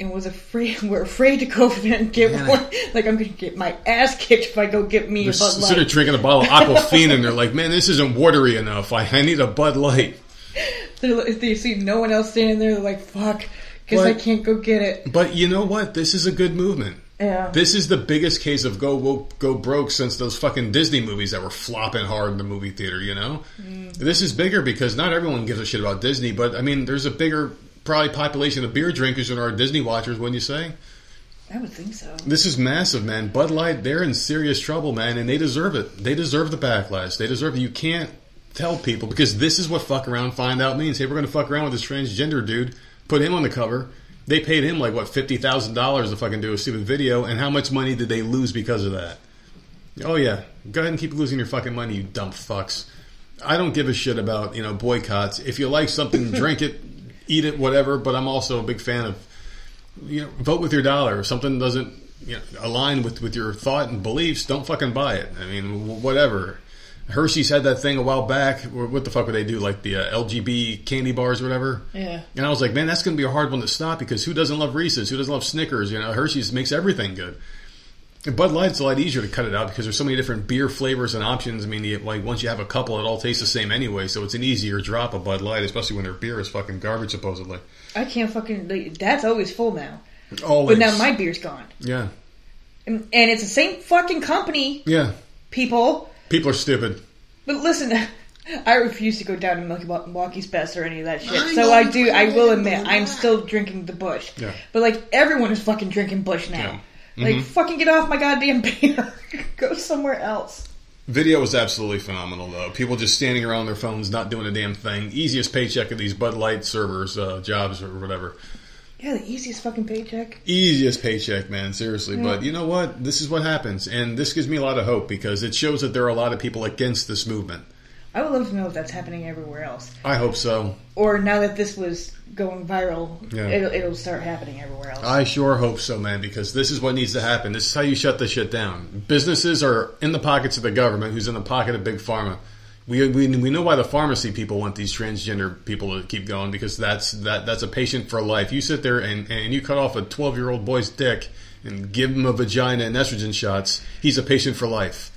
and was afraid. Were afraid to go over there and get Man, I- one. Like I'm gonna get my ass kicked if I go get me a Bud s- sitting there Light. drinking a bottle of Aquafina, and they're like, "Man, this isn't watery enough. I, I need a Bud Light." Like- they see no one else standing there. They're like, "Fuck," because I can't go get it. But you know what? This is a good movement. Yeah. This is the biggest case of go woke, go broke since those fucking Disney movies that were flopping hard in the movie theater. You know, mm. this is bigger because not everyone gives a shit about Disney, but I mean, there's a bigger probably population of beer drinkers than our Disney watchers. Wouldn't you say? I would think so. This is massive, man. Bud Light, they're in serious trouble, man, and they deserve it. They deserve the backlash. They deserve it. You can't tell people because this is what fuck around, find out means. Hey, we're going to fuck around with this transgender dude, put him on the cover. They paid him like what fifty thousand dollars to fucking do a stupid video, and how much money did they lose because of that? Oh yeah, go ahead and keep losing your fucking money, you dumb fucks. I don't give a shit about you know boycotts. If you like something, drink it, eat it, whatever. But I'm also a big fan of you know, vote with your dollar. If something doesn't you know, align with, with your thought and beliefs, don't fucking buy it. I mean, whatever. Hershey's had that thing a while back. What the fuck would they do? Like the uh, LGB candy bars or whatever? Yeah. And I was like, man, that's going to be a hard one to stop because who doesn't love Reese's? Who doesn't love Snickers? You know, Hershey's makes everything good. And Bud Light's a lot easier to cut it out because there's so many different beer flavors and options. I mean, you, like once you have a couple, it all tastes the same anyway. So it's an easier drop of Bud Light, especially when their beer is fucking garbage supposedly. I can't fucking. like, That's always full now. Always. But now my beer's gone, yeah, and, and it's the same fucking company, yeah. people. People are stupid. But listen, I refuse to go down to Milky Milwaukee's Best or any of that shit. I so I do. I will admit, I'm still drinking the Busch. Yeah. But like everyone is fucking drinking Busch now. Yeah. Like Mhm. fucking get off my goddamn beer. go somewhere else. Video was absolutely phenomenal, though. People just standing around their phones, not doing a damn thing. Easiest paycheck of these Bud Light servers uh, jobs or whatever. Yeah, the easiest fucking paycheck. Easiest paycheck, man. Seriously, Yeah. but you know what? This is what happens, and this gives me a lot of hope because it shows that there are a lot of people against this movement. I would love to know if that's happening everywhere else, I hope so. or now that this was going viral, Yeah. it'll, it'll start happening everywhere else. I sure hope so, man, because this is what needs to happen. This is how you shut this shit down. Businesses are in the pockets of the government, who's in the pocket of big pharma. We, we, we know why the pharmacy people want these transgender people to keep going because that's that that's a patient for life. You sit there and, and you cut off a twelve year old boy's dick and give him a vagina and estrogen shots. He's a patient for life.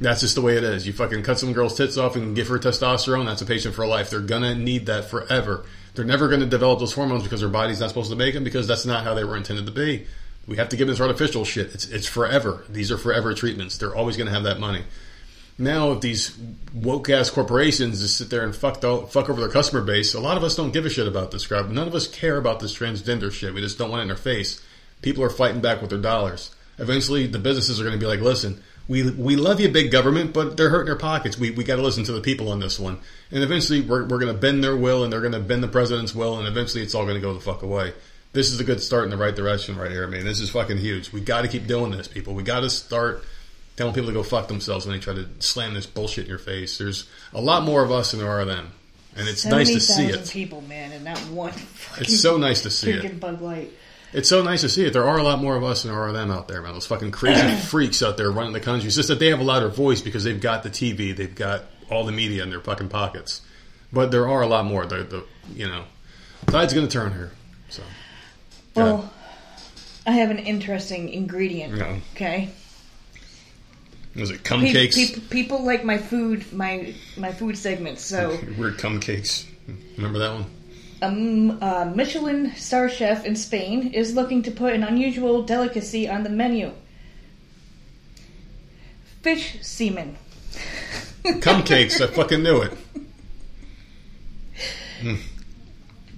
That's just the way it is. You fucking cut some girl's tits off and give her testosterone. That's a patient for life. They're gonna need that forever. They're never gonna develop those hormones because their body's not supposed to make them because that's not how they were intended to be. We have to give them this artificial shit. It's it's forever. These are forever treatments. They're always gonna have that money. Now, if these woke ass corporations just sit there and fuck, the, fuck over their customer base, a lot of us don't give a shit about this crap. None of us care about this transgender shit. We just don't want it in our face. People are fighting back with their dollars. Eventually, the businesses are going to be like, listen, we, we love you, big government, but they're hurting our pockets. We, we got to listen to the people on this one. And eventually, we're, we're going to bend their will and they're going to bend the president's will, and eventually, it's all going to go the fuck away. This is a good start in the right direction right here, I mean, This is fucking huge. We got to keep doing this, people. We got to start telling people to go fuck themselves when they try to slam this bullshit in your face. There's a lot more of us than there are of them, and it's nice to see it. people, man, and not one fucking It's so nice to see it. Bud Light. It's so nice to see it. There are a lot more of us than there are of them out there, man. Those fucking crazy freaks out there running the country. It's just that they have a louder voice because they've got the TV, they've got all the media in their fucking pockets. But there are a lot more. The, the you know, tide's going to turn here. So, go ahead. Well, I have an interesting ingredient. No. Okay. was it cum Pe- cakes? peop- people like my food, my my food segments. So, Weird cum cakes. Remember that one? A m- a Michelin star chef in Spain is looking to put an unusual delicacy on the menu: fish semen. Cum cakes. I fucking knew it.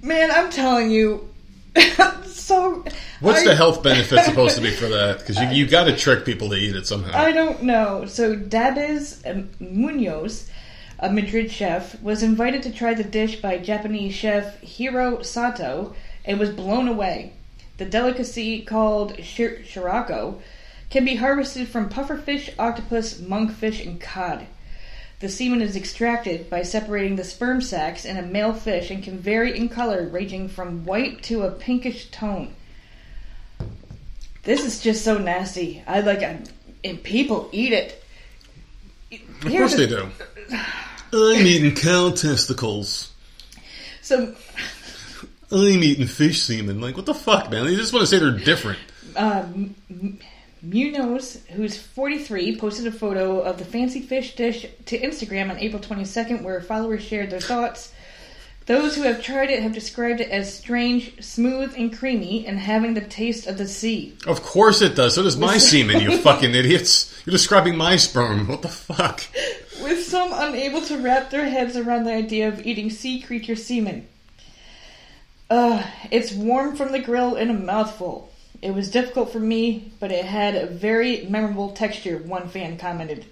Man, I'm telling you. so. What's I- the health benefit supposed to be for that? Because you, you got to trick people to eat it somehow. I don't know. So Dabiz um, Munoz, a Madrid chef, was invited to try the dish by Japanese chef Hiro Sato and was blown away. The delicacy called shir- shirako can be harvested from pufferfish, octopus, monkfish, and cod. The semen is extracted by separating the sperm sacs in a male fish and can vary in color, ranging from white to a pinkish tone. This is just so nasty. I like, I, and people eat it. of course they do. I'm eating cow testicles. So, I'm eating fish semen. Like, what the fuck, man? They just want to say they're different. um, Munoz, who's 43, posted a photo of the fancy fish dish to Instagram on April 22nd, where followers shared their thoughts. Those who have tried it have described it as strange, smooth, and creamy, and having the taste of the sea. Of course it does. So does my semen, you fucking idiots. You're describing my sperm. What the fuck? With some unable to wrap their heads around the idea of eating sea creature semen. Uh, it's warm from the grill in a mouthful. It was difficult for me, but it had a very memorable texture, one fan commented.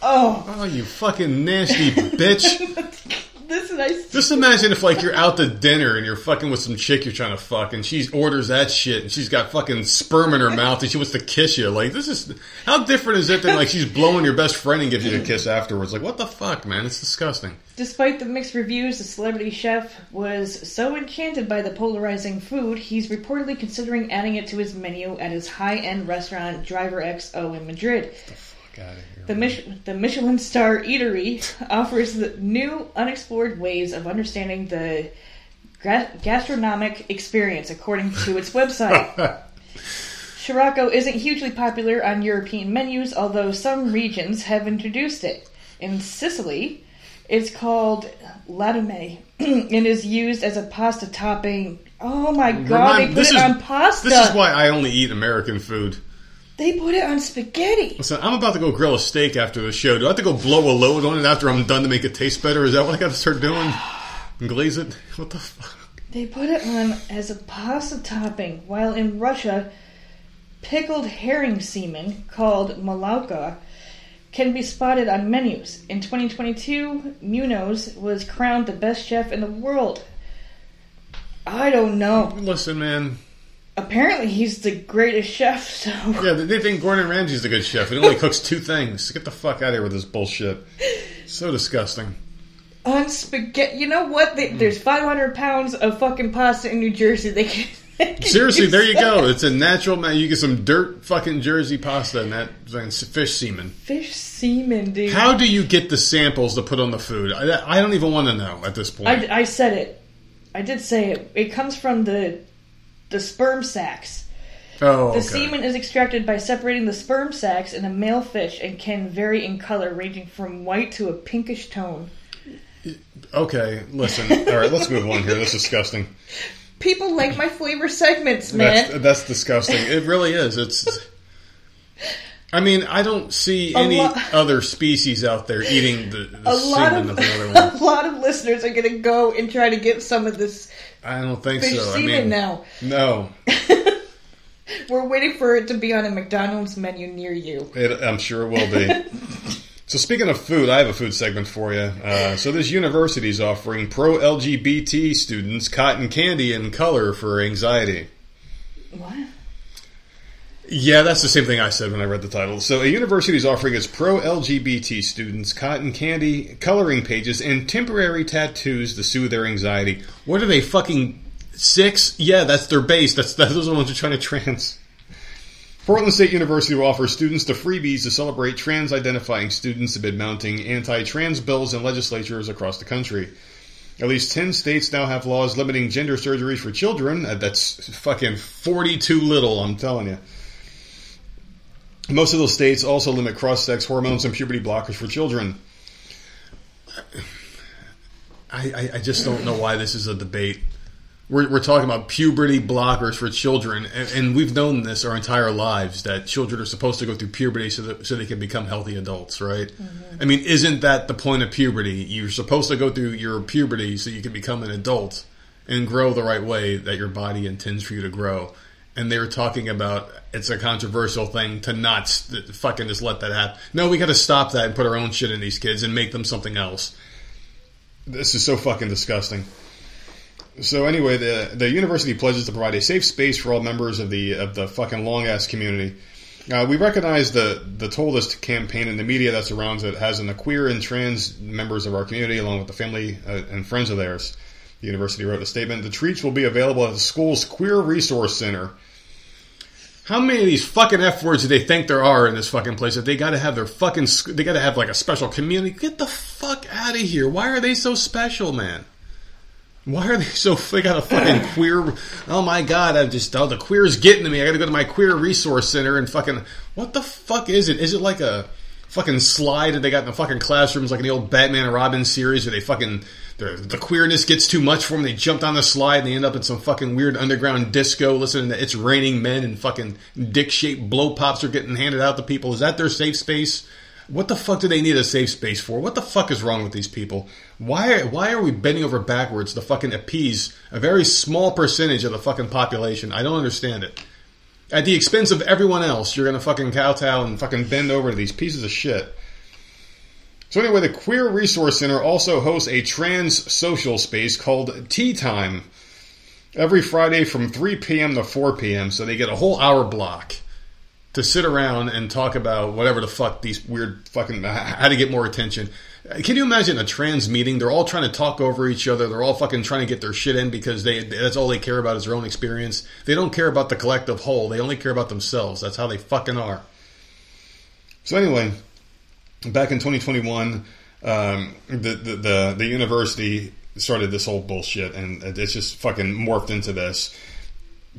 Oh, Oh, you fucking nasty bitch. this nice. Just imagine if, like, you're out to dinner and you're fucking with some chick you're trying to fuck, and she orders that shit, and she's got fucking sperm in her mouth, and she wants to kiss you. Like, this is how different is it than like she's blowing your best friend and gives you a kiss afterwards? Like, what the fuck, man? It's disgusting. Despite the mixed reviews, the celebrity chef was so enchanted by the polarizing food, he's reportedly considering adding it to his menu at his high-end restaurant DiverXO in Madrid. Fuck out of here. The, Mich- the Michelin star eatery offers the new, unexplored ways of understanding the gra- gastronomic experience, according to its website. shirako isn't hugely popular on European menus, although some regions have introduced it. In Sicily, it's called lattume and is used as a pasta topping. Oh my god, they Remind- put it on pasta! This is why I only eat American food. They put it on spaghetti. Listen, I'm about to go grill a steak after the show. Do I have to go blow a load on it after I'm done to make it taste better? Is that what I got to start doing? And glaze it? What the fuck? They put it on as a pasta topping, while in Russia, pickled herring semen, called moloka, can be spotted on menus. In 2022, Munoz was crowned the best chef in the world. I don't know. Listen, man. Apparently, he's the greatest chef. So Yeah, they think Gordon Ramsay's a good chef. He only cooks two things. Get the fuck out of here with this bullshit. So disgusting. on spaghetti, you know what? They, hmm. there's 500 pounds of fucking pasta in New Jersey. They can. they can Seriously, there you that. go. It's a natural man. You get some dirt fucking Jersey pasta and that fucking fish semen. Fish semen, dude. How do you get the samples to put on the food? I, I don't even want to know at this point. I, I said it. I did say it. It comes from the the sperm sacs. oh, The okay. semen is extracted by separating the sperm sacs in a male fish and can vary in color, ranging from white to a pinkish tone. Okay, listen. All right, let's move on here. That's disgusting. People like my flavor segments, man. That's, that's disgusting. It really is. It's. I mean, I don't see any lo- other species out there eating the, the semen of of one. a lot of listeners are going to go and try to get some of this I don't think so. I mean, now. no. We're waiting for it to be on a McDonald's menu near you. It, I'm sure it will be. so speaking of food, I have a food segment for you. Uh, so this university is offering pro LGBT students cotton candy in color for anxiety. What? Yeah, that's the same thing I said when I read the title. So, a university is offering its pro LGBT students cotton candy, coloring pages, and temporary tattoos to soothe their anxiety. What are they fucking six? Yeah, that's their base. That's, those are the ones who are trying to trans. Portland State University will offer students the freebies to celebrate trans identifying students amid mounting anti trans bills in legislatures across the country. At least 10 states now have laws limiting gender surgeries for children. Uh, That's fucking 42 little, I'm telling you. Most of those states also limit cross sex hormones and puberty blockers for children. I, I, I just don't know why this is a debate. We're, we're talking about puberty blockers for children, and, and we've known this our entire lives that children are supposed to go through puberty so that so they can become healthy adults, right? Mm-hmm. I mean, isn't that the point of puberty? You're supposed to go through your puberty so you can become an adult and grow the right way that your body intends for you to grow. And they were talking about it's a controversial thing to not st- fucking just let that happen. No, we got to stop that and put our own shit in these kids and make them something else. This is so fucking disgusting. So anyway, the the university pledges to provide a safe space for all members of the of the fucking long ass community. Uh, we recognize the the Toldist campaign and the media that surrounds it has in the queer and trans members of our community, along with the family uh, and friends of theirs. The university wrote a statement. The treats will be available at the school's Queer Resource Center. How many of these fucking f words do they think there are in this fucking place that they got to have their fucking they got to have like a special community? Get the fuck out of here! Why are they so special, man? Why are they so? They got a fucking queer. Oh my god! I'm just oh the queer's getting to me. I got to go to my queer resource center and fucking. What the fuck is it? Is it like a fucking slide that they got in the fucking classrooms, like in the old Batman and Robin series, where they fucking the, queerness gets too much for them. They jump down the slide and they end up in some fucking weird underground disco, listening to "It's Raining Men" and fucking dick shaped blow pops are getting handed out to people. Is that their safe space? What the fuck do they need a safe space for? What the fuck is wrong with these people? Why why are we bending over backwards to fucking appease a very small percentage of the fucking population? I don't understand it. At the expense of everyone else, you're gonna fucking kowtow and fucking bend over to these pieces of shit. So anyway, the Queer Resource Center also hosts a trans social space called Tea Time every Friday from 3 p.m. to 4 p.m. So they get a whole hour block to sit around and talk about whatever the fuck these weird fucking how to get more attention. Can you imagine a trans meeting? They're all trying to talk over each other. They're all fucking trying to get their shit in because they that's all they care about is their own experience. They don't care about the collective whole. They only care about themselves. That's how they fucking are. So anyway, back in 2021, um, the, the the the university started this whole bullshit, and it's just fucking morphed into this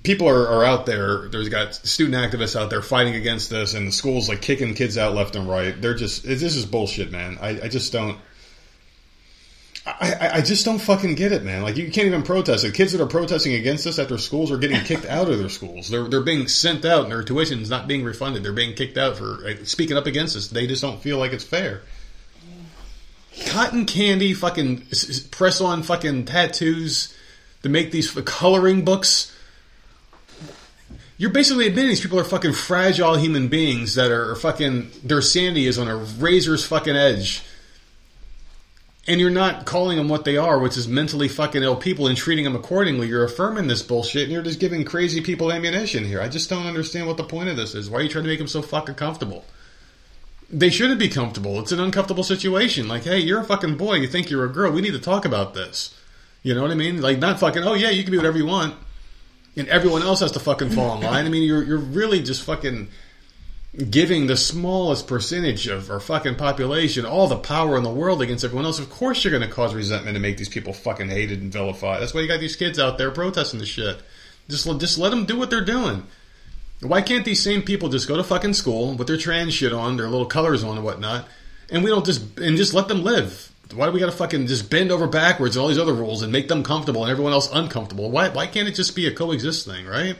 people are, are out there. There's got student activists out there fighting against this, and the schools like kicking kids out left and right. They're just this is bullshit, man. I, I just don't. I, I- just don't fucking get it, man. Like you can't even protest it. Kids that are protesting against this at their schools are getting kicked out of their schools. They're they're being sent out, and their tuition's not being refunded. They're being kicked out for uh, speaking up against this. They just don't feel like it's fair. Cotton candy, fucking press on fucking tattoos to make these coloring books you're basically admitting these people are fucking fragile human beings that are fucking their sanity is on a razor's fucking edge. And you're not calling them what they are, which is mentally fucking ill people, and treating them accordingly. You're affirming this bullshit, and you're just giving crazy people ammunition here. I just don't understand what the point of this is. Why are you trying to make them so fucking comfortable? They shouldn't be comfortable. It's an uncomfortable situation. Like, hey, you're a fucking boy. You think you're a girl. We need to talk about this. You know what I mean? Like, not fucking, oh yeah, you can be whatever you want. And everyone else has to fucking fall in line. I mean, you're, you're really just fucking giving the smallest percentage of our fucking population all the power in the world against everyone else, of course you're going to cause resentment and make these people fucking hated and vilified. That's why you got these kids out there protesting the shit. Just, just let them do what they're doing. Why can't these same people just go to fucking school with their trans shit on, their little colors on and whatnot, and we don't just and just let them live? Why do we got to fucking just bend over backwards and all these other rules and make them comfortable and everyone else uncomfortable? Why why can't it just be a coexist thing, right?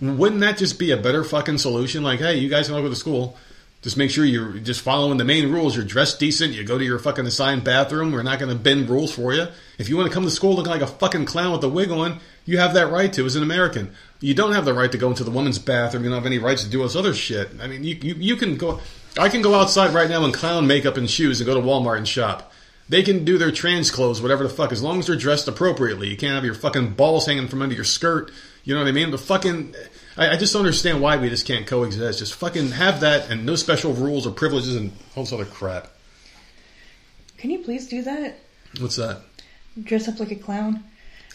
No. Wouldn't that just be a better fucking solution? Like, hey, you guys can all go to school. Just make sure you're just following the main rules. You're dressed decent. You go to your fucking assigned bathroom. We're not going to bend rules for you. If you want to come to school looking like a fucking clown with a wig on, you have that right to as an American. You don't have the right to go into the woman's bathroom. You don't have any rights to do this other shit. I mean, you, you, you can go. I can go outside right now in clown makeup and shoes and go to Walmart and shop. They can do their trans clothes, whatever the fuck, as long as they're dressed appropriately. You can't have your fucking balls hanging from under your skirt. You know what I mean? But fucking, I, I just don't understand why we just can't coexist. Just fucking have that and no special rules or privileges and all this other crap. Can you please do that? What's that? Dress up like a clown.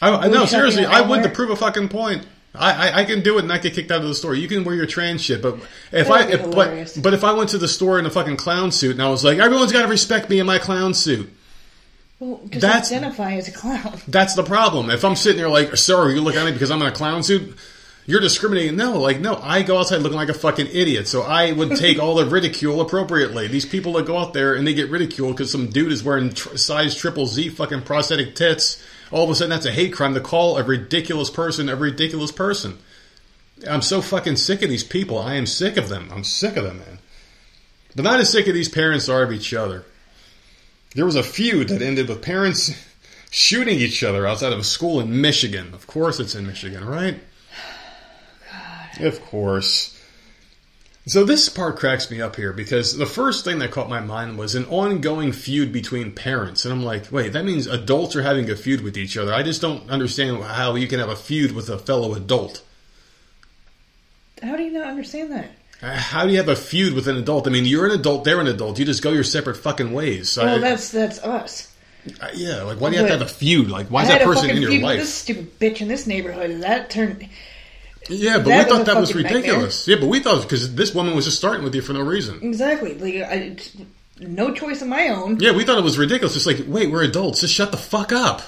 I, I no, seriously, I would to prove a fucking point. I, I, I can do it and not get kicked out of the store. You can wear your trans shit, but if I if, but but if I went to the store in a fucking clown suit and I was like, everyone's got to respect me in my clown suit. Well, just That's- identify as a clown. That's the problem. If I'm sitting there like, sorry, you look at me because I'm in a clown suit, you're discriminating. No, like, no, I go outside looking like a fucking idiot. So I would take all the ridicule appropriately. These people that go out there and they get ridiculed because some dude is wearing tr- size triple Z fucking prosthetic tits. All of a sudden, that's a hate crime to call a ridiculous person a ridiculous person. I'm so fucking sick of these people. I am sick of them. I'm sick of them, man. But not as sick of these parents are of each other. There was a feud that ended with parents shooting each other outside of a school in Michigan. Of course, it's in Michigan, right? Of course. So this part cracks me up here because the first thing that caught my mind was an ongoing feud between parents, and I'm like, wait, that means adults are having a feud with each other. I just don't understand how you can have a feud with a fellow adult. How do you not understand that? Uh, How do you have a feud with an adult? I mean, you're an adult, they're an adult. You just go your separate fucking ways. Well, I- that's that's us. I- yeah, like why do you have to have a feud? Like why is that person in your feud with life? This stupid bitch in this neighborhood. That turned. Yeah, but That we thought that was ridiculous. Yeah, but we thought because this woman was just starting with you for no reason. Exactly. Like, I, no choice of my own. Yeah, we thought it was ridiculous. It's like, wait, we're adults. Just shut the fuck up.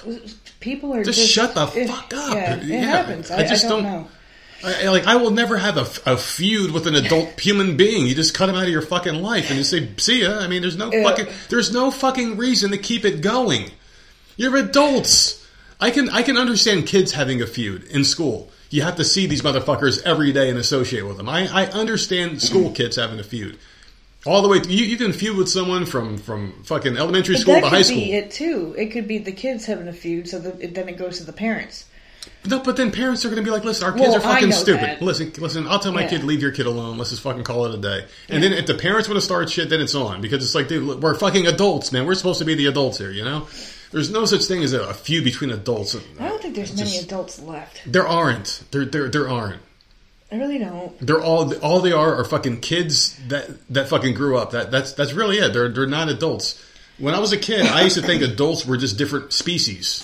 People are Just just, shut the it- fuck up. Yeah, it Yeah, happens. I I, just I don't, don't- know. I, like, I will never have a, a feud with an adult human being. You just cut him out of your fucking life and you say, "See ya." I mean, there's no fucking, there's no fucking reason to keep it going. You're adults. I can, I can understand kids having a feud in school. You have to see these motherfuckers every day and associate with them. I, I understand school kids having a feud. All the way, you, you can feud with someone from, from fucking elementary school to high school. It could be it too. It could be the kids having a feud, so that, then it goes to the parents. No, but then parents are going to be like, "Listen, our kids Well, are fucking stupid. that. Listen, listen. I'll tell my Yeah. kid, leave your kid alone. Let's just fucking call it a day." And then if the parents want to start shit, then it's on because it's like, dude, look, we're fucking adults, man. We're supposed to be the adults here, you know. There's no such thing as a, a feud between adults. I don't think there's many Just- adults left. There aren't. There, there, there aren't. I really don't. They're all all they are are fucking kids that that fucking grew up. That that's that's really it. They're they're not adults. When I was a kid, I used to think adults were just different species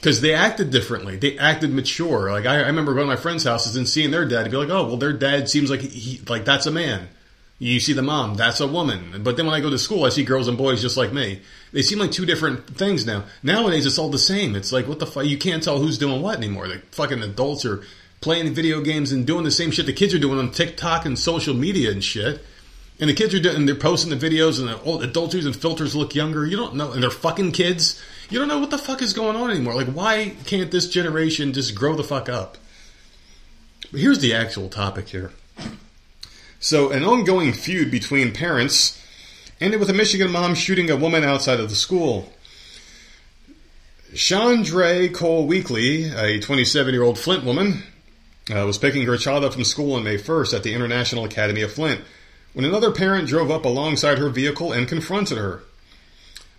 because they acted differently. They acted mature. Like I, I remember going to my friends' houses and seeing their dad and be like, "Oh, well, their dad seems like he, like that's a man." You see the mom, that's a woman. But then when I go to school, I see girls and boys just like me. They seem like two different things now. Nowadays, it's all the same. It's like, what the fuck? You can't tell who's doing what anymore. The fucking adults are playing video games and doing the same shit the kids are doing on TikTok and social media and shit. And the kids are doing, they're posting the videos, and the old adults using filters look younger. You don't know, and they're fucking kids. You don't know what the fuck is going on anymore. Like, why can't this generation just grow the fuck up? But here's the actual topic here. So, an ongoing feud between parents ended with a Michigan mom shooting a woman outside of the school. Chandra Cole Weekly, a 27 year old Flint woman, uh, was picking her child up from school on May 1st at the International Academy of Flint when another parent drove up alongside her vehicle and confronted her.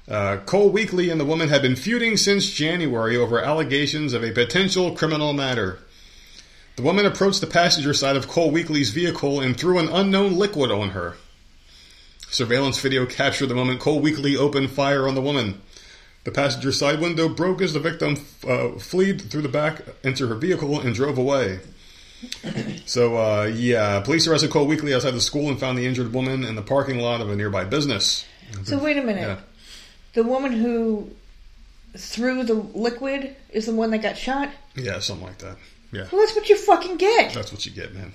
Uh, Cole Weekly and the woman had been feuding since January over allegations of a potential criminal matter. The woman approached the passenger side of Cole Weekly's vehicle and threw an unknown liquid on her. Surveillance video captured the moment Cole Weekly opened fire on the woman. The passenger side window broke as the victim uh, fled through the back, into her vehicle, and drove away. So, uh, yeah, police arrested Cole Weekly outside the school and found the injured woman in the parking lot of a nearby business. So wait a minute. Yeah. The woman who threw the liquid is the one that got shot. Yeah, something like that. Yeah, Well, that's what you fucking get. that's what you get, man.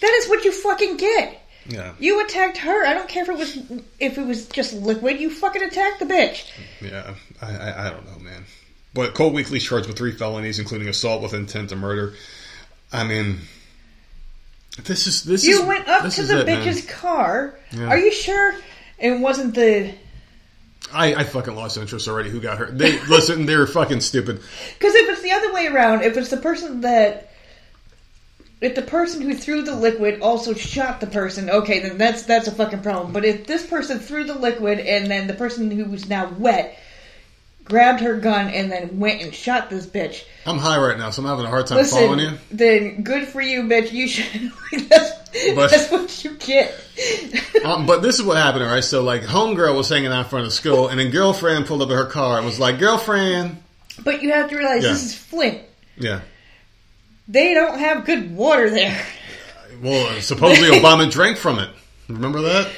That is what you fucking get. Yeah, You attacked her. I don't care if it was if it was just liquid. You fucking attacked the bitch. yeah. I, I, I don't know, man. But Cole Weekly's charged with three felonies, including assault with intent to murder. I mean, this is this You is went up to the it, man. bitch's car. Yeah. Are you sure it wasn't the? I, I fucking lost interest already. Who got hurt? They listen. They're fucking stupid. Because if it's the other way around, if it's the person that. If the person who threw the liquid also shot the person, okay, then that's that's a fucking problem. But if this person threw the liquid and then the person who was now wet grabbed her gun and then went and shot this bitch, I'm high right now, so I'm having a hard time following you. then good for you, bitch. You should. that's, But- that's what you get. Um, but this is what happened, right? So, like, homegirl was hanging out in front of school, and then girlfriend pulled up in her car and was like, "Girlfriend, but you have to realize Yeah. this is Flint. yeah." They don't have good water there. Well, supposedly Obama drank from it. Remember that?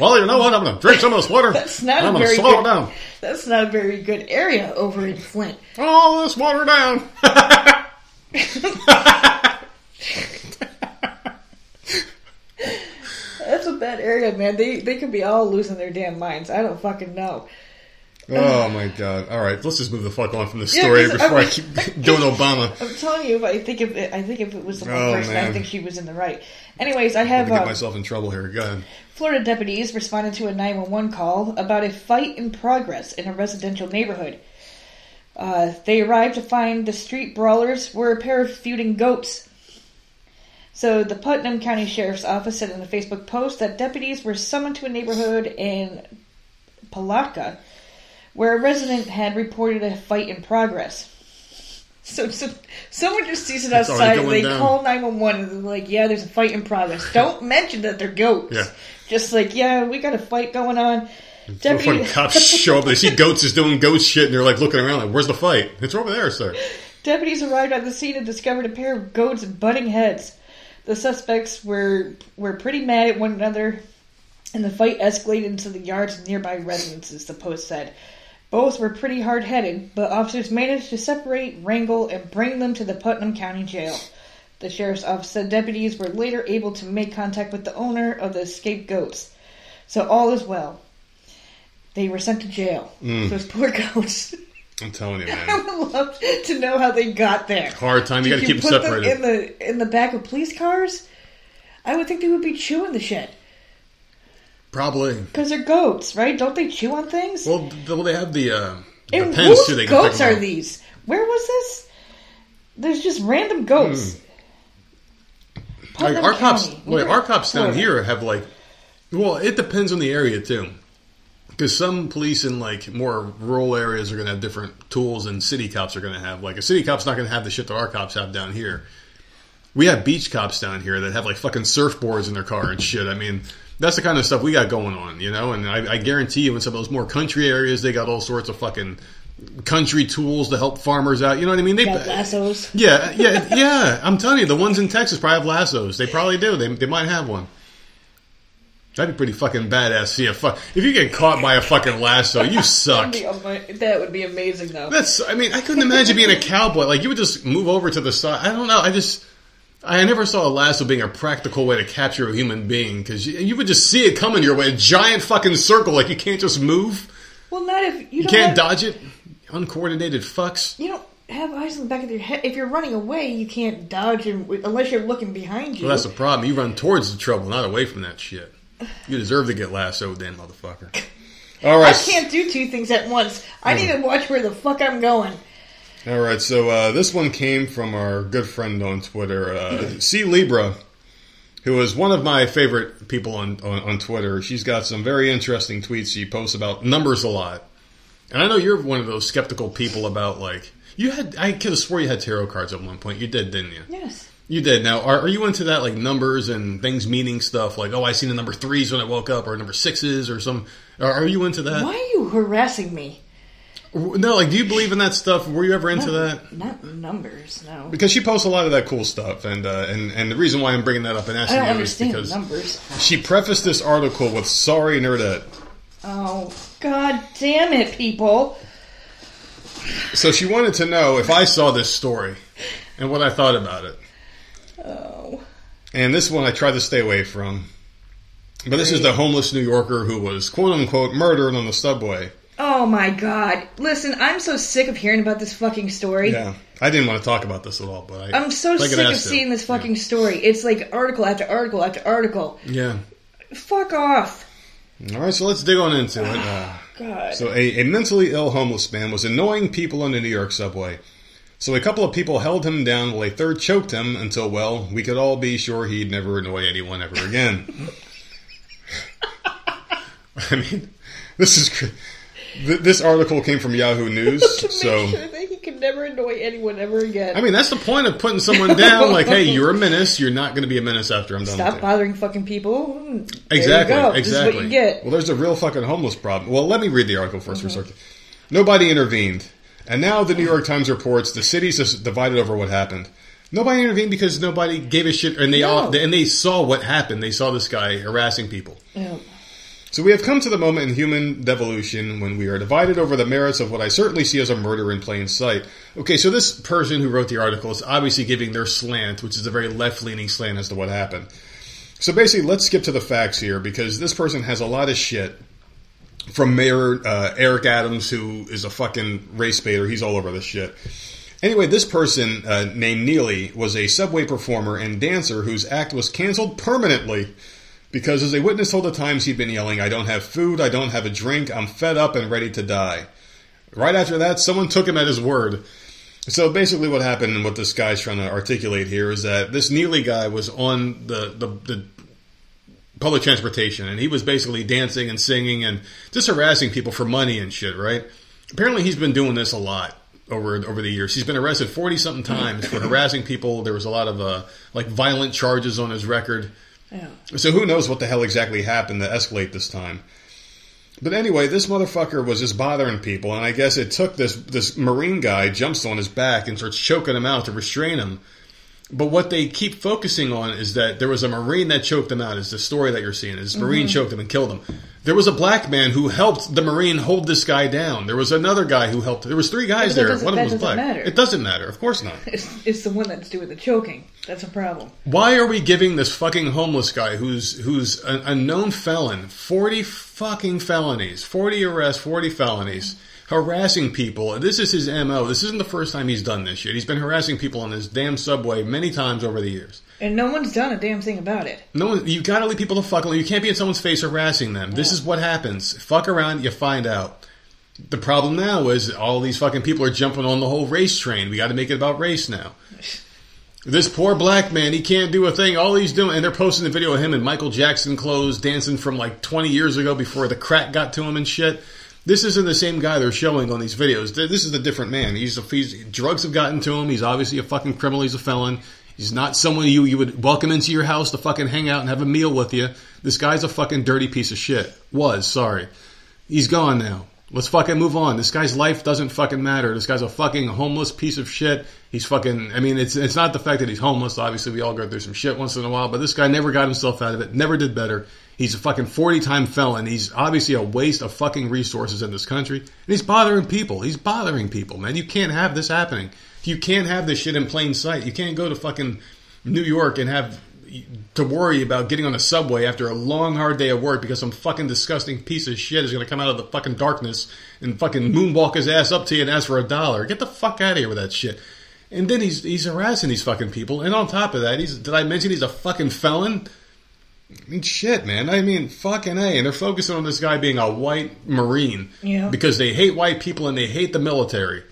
Well, you know what? I'm going to drink some of this water. That's not I'm a going to very slow good. it down. That's not a very good area over in Flint. All this water down. Bad area, man. They they could be all losing their damn minds. I don't fucking know. oh my god! All right, let's just move the fuck on from this Yeah, story before I I, was- keep doing Obama. I'm telling you, if I think if it, I think if it was the one Oh, person, I think she was in the right. Anyways, I have gonna get um, myself in trouble here. Go ahead. Florida deputies responded to a 911 call about a fight in progress in a residential neighborhood. Uh, they arrived to find the street brawlers were a pair of feuding goats. So the Putnam County Sheriff's Office said in a Facebook post that deputies were summoned to a neighborhood in Palatka where a resident had reported a fight in progress. So, so someone just sees it It's outside and they down. call 911 and they're like, yeah, there's a fight in progress. Don't mention that they're goats. Yeah. Just like, yeah, we got a fight going on. The Deputy- cops show up. They see goats is doing goat shit, and they're like looking around, like, "Where's the fight? It's over there, sir." Deputies arrived at the scene and discovered a pair of goats butting heads. The suspects were were pretty mad at one another, and the fight escalated into the yards of nearby residences. The post said. Both were pretty hard headed, but officers managed to separate, wrangle, and bring them to the Putnam County Jail. The sheriff's office said deputies were later able to make contact with the owner of the escaped goats. So all is well. They were sent to jail. Mm. Those poor goats. I'm telling you, man. I would love to know how they got there. Hard time. You got to keep them separated. them in the in the back of police cars? I would think they would be chewing the shit Probably. because they're goats, right? Don't they chew on things? Well, well, they have the uh, the and pens too. They goats are these? Where was this? There's just random goats. Hmm. Like our cops, wait, our cops down Florida. here have like, well, it depends on the area too. Because some police in like more rural areas are going to have different tools than city cops are going to have. Like a city cop's not going to have the shit that our cops have down here. We have beach cops down here that have like fucking surfboards in their car and shit. I mean, that's the kind of stuff we got going on, you know. And I, I guarantee you, in some of those more country areas, they got all sorts of fucking country tools to help farmers out. You know what I mean? They Got lassos. yeah, yeah, yeah. I'm telling you, the ones in Texas probably have lassos. They probably do. They, they might have one. That'd be pretty fucking badass. See a fuck if you get caught by a fucking lasso, you suck. That would be amazing, though. That's. I mean, I couldn't imagine being a cowboy. Like you would just move over to the side. I don't know. I just. I never saw a lasso being a practical way to capture a human being because you, you would just see it coming your way, a giant fucking circle. Like you can't just move. Well, not if you You can't have, dodge it. Uncoordinated fucks. You don't have eyes in the back of your head. If you're running away, you can't dodge and, unless you're looking behind you. Well, that's the problem. You run towards the trouble, not away from that shit. You deserve to get lassoed, then, motherfucker. All right. I can't do two things at once. I need to watch where the fuck I'm going. all right. So uh, this one came from our good friend on Twitter, uh, C Libra, who is one of my favorite people on, on, on Twitter. She's got some very interesting tweets. She posts about numbers a lot. And I know you're one of those skeptical people about like you had. I could have swore you had tarot cards at one point. You did, didn't you? Yes. You did. Now, are, are you into that like numbers and things meaning stuff? Like, oh, I seen the number threes when I woke up, or number sixes, or some. Are, are you into that? Why are you harassing me? No, like, do you believe in that stuff? Were you ever into that? Not numbers, no. Because she posts a lot of that cool stuff, and uh, and and the reason why I'm bringing that up and asking you is because numbers. she prefaced this article with "Sorry, nerdette." Oh, god damn it, people. So she wanted to know if I saw this story and what I thought about it. Oh. And this one I tried to stay away from. But this is the homeless New Yorker who was quote unquote murdered on the subway. Oh my god. Listen, I'm so sick of hearing about this fucking story. Yeah, I didn't want to talk about this at all, but I, I'm so get sick of seeing this fucking story. It's like article after article after article. Yeah. Fuck off. All right, so let's dig on into it. Uh, God. so, a, a mentally ill homeless man was annoying people on the New York subway. So, a couple of people held him down while a third choked him until, well, we could all be sure he'd never annoy anyone ever again. I mean, this is. th- This article came from Yahoo News, so sure that he can never annoy anyone ever again. I mean that's the point of putting someone down. Like, hey, you're a menace. You're not going to be a menace after I'm done. Stop you. bothering fucking people. There Exactly. Exactly. This is what you get. Well, there's a real fucking homeless problem. Well, let me read the article 1st for a Mm-hmm. second. Nobody intervened, and now the New York Times reports the city's just divided over what happened. Nobody intervened because nobody gave a shit, and they all and they saw what happened. They saw this guy harassing people. Yeah. So we have come to the moment in human devolution when we are divided over the merits of what I certainly see as a murder in plain sight. Okay, so this person who wrote the article is obviously giving their slant, which is a very left-leaning slant as to what happened. So basically, let's skip to the facts here because this person has a lot of shit from Mayor uh, Eric Adams, who is a fucking race baiter. He's all over this shit. Anyway, this person uh, named Neely was a subway performer and dancer whose act was canceled permanently because, as a witness told the Times, he'd been yelling, I don't have food, I don't have a drink, I'm fed up and ready to die. Right after that, someone took him at his word. So basically, what happened and what this guy's trying to articulate here is that this Neely guy was on the, the, the public transportation and he was basically dancing and singing and just harassing people for money and shit, right? Apparently, he's been doing this a lot over over the years. He's been arrested forty something times for harassing people. There was a lot of uh, like violent charges on his record. Yeah. So who knows what the hell exactly happened to escalate this time? But anyway, this motherfucker was just bothering people, and I guess it took this this marine guy jumps on his back and starts choking him out to restrain him. But what they keep focusing on is that there was a marine that choked them out. Is the story that you're seeing? Is this marine mm-hmm. choked him and killed him? There was a black man who helped the marine hold this guy down. There was another guy who helped. There was three guys there. One of them was doesn't black. matter. It doesn't matter. Of course not. It's, it's the one that's doing the choking. That's a problem. Why are we giving this fucking homeless guy who's who's a, a known felon, forty fucking felonies, forty arrests, forty felonies, harassing people? This is his mo. This isn't the first time he's done this shit. He's been harassing people on this damn subway many times over the years. And no one's done a damn thing about it. No, one, you gotta leave people the fuck alone. You can't be in someone's face harassing them. This is what happens. Fuck around, you find out. The problem now is all these fucking people are jumping on the whole race train. We got to make it about race now. This poor black man, he can't do a thing. All he's doing, and they're posting the video of him in Michael Jackson clothes dancing from like 20 years ago before the crack got to him and shit. This isn't the same guy they're showing on these videos. This is a different man. He's, a, he's drugs have gotten to him. He's obviously a fucking criminal. He's a felon. He's not someone you you would welcome into your house to fucking hang out and have a meal with you. This guy's a fucking dirty piece of shit. Was sorry. He's gone now. Let's fucking move on. This guy's life doesn't fucking matter. This guy's a fucking homeless piece of shit. He's fucking. I mean, it's it's not the fact that he's homeless. Obviously, we all go through some shit once in a while. But this guy never got himself out of it. Never did better. He's a fucking forty time felon. He's obviously a waste of fucking resources in this country. And he's bothering people. He's bothering people, man. You can't have this happening. You can't have this shit in plain sight. You can't go to fucking New York and have to worry about getting on a subway after a long hard day of work because some fucking disgusting piece of shit is going to come out of the fucking darkness and fucking moonwalk his ass up to you and ask for a dollar. Get the fuck out of here with that shit. And then he's he's harassing these fucking people. And on top of that, he's did I mention he's a fucking felon? I mean, shit, man. I mean, fucking a. And they're focusing on this guy being a white marine Yeah. because they hate white people and they hate the military.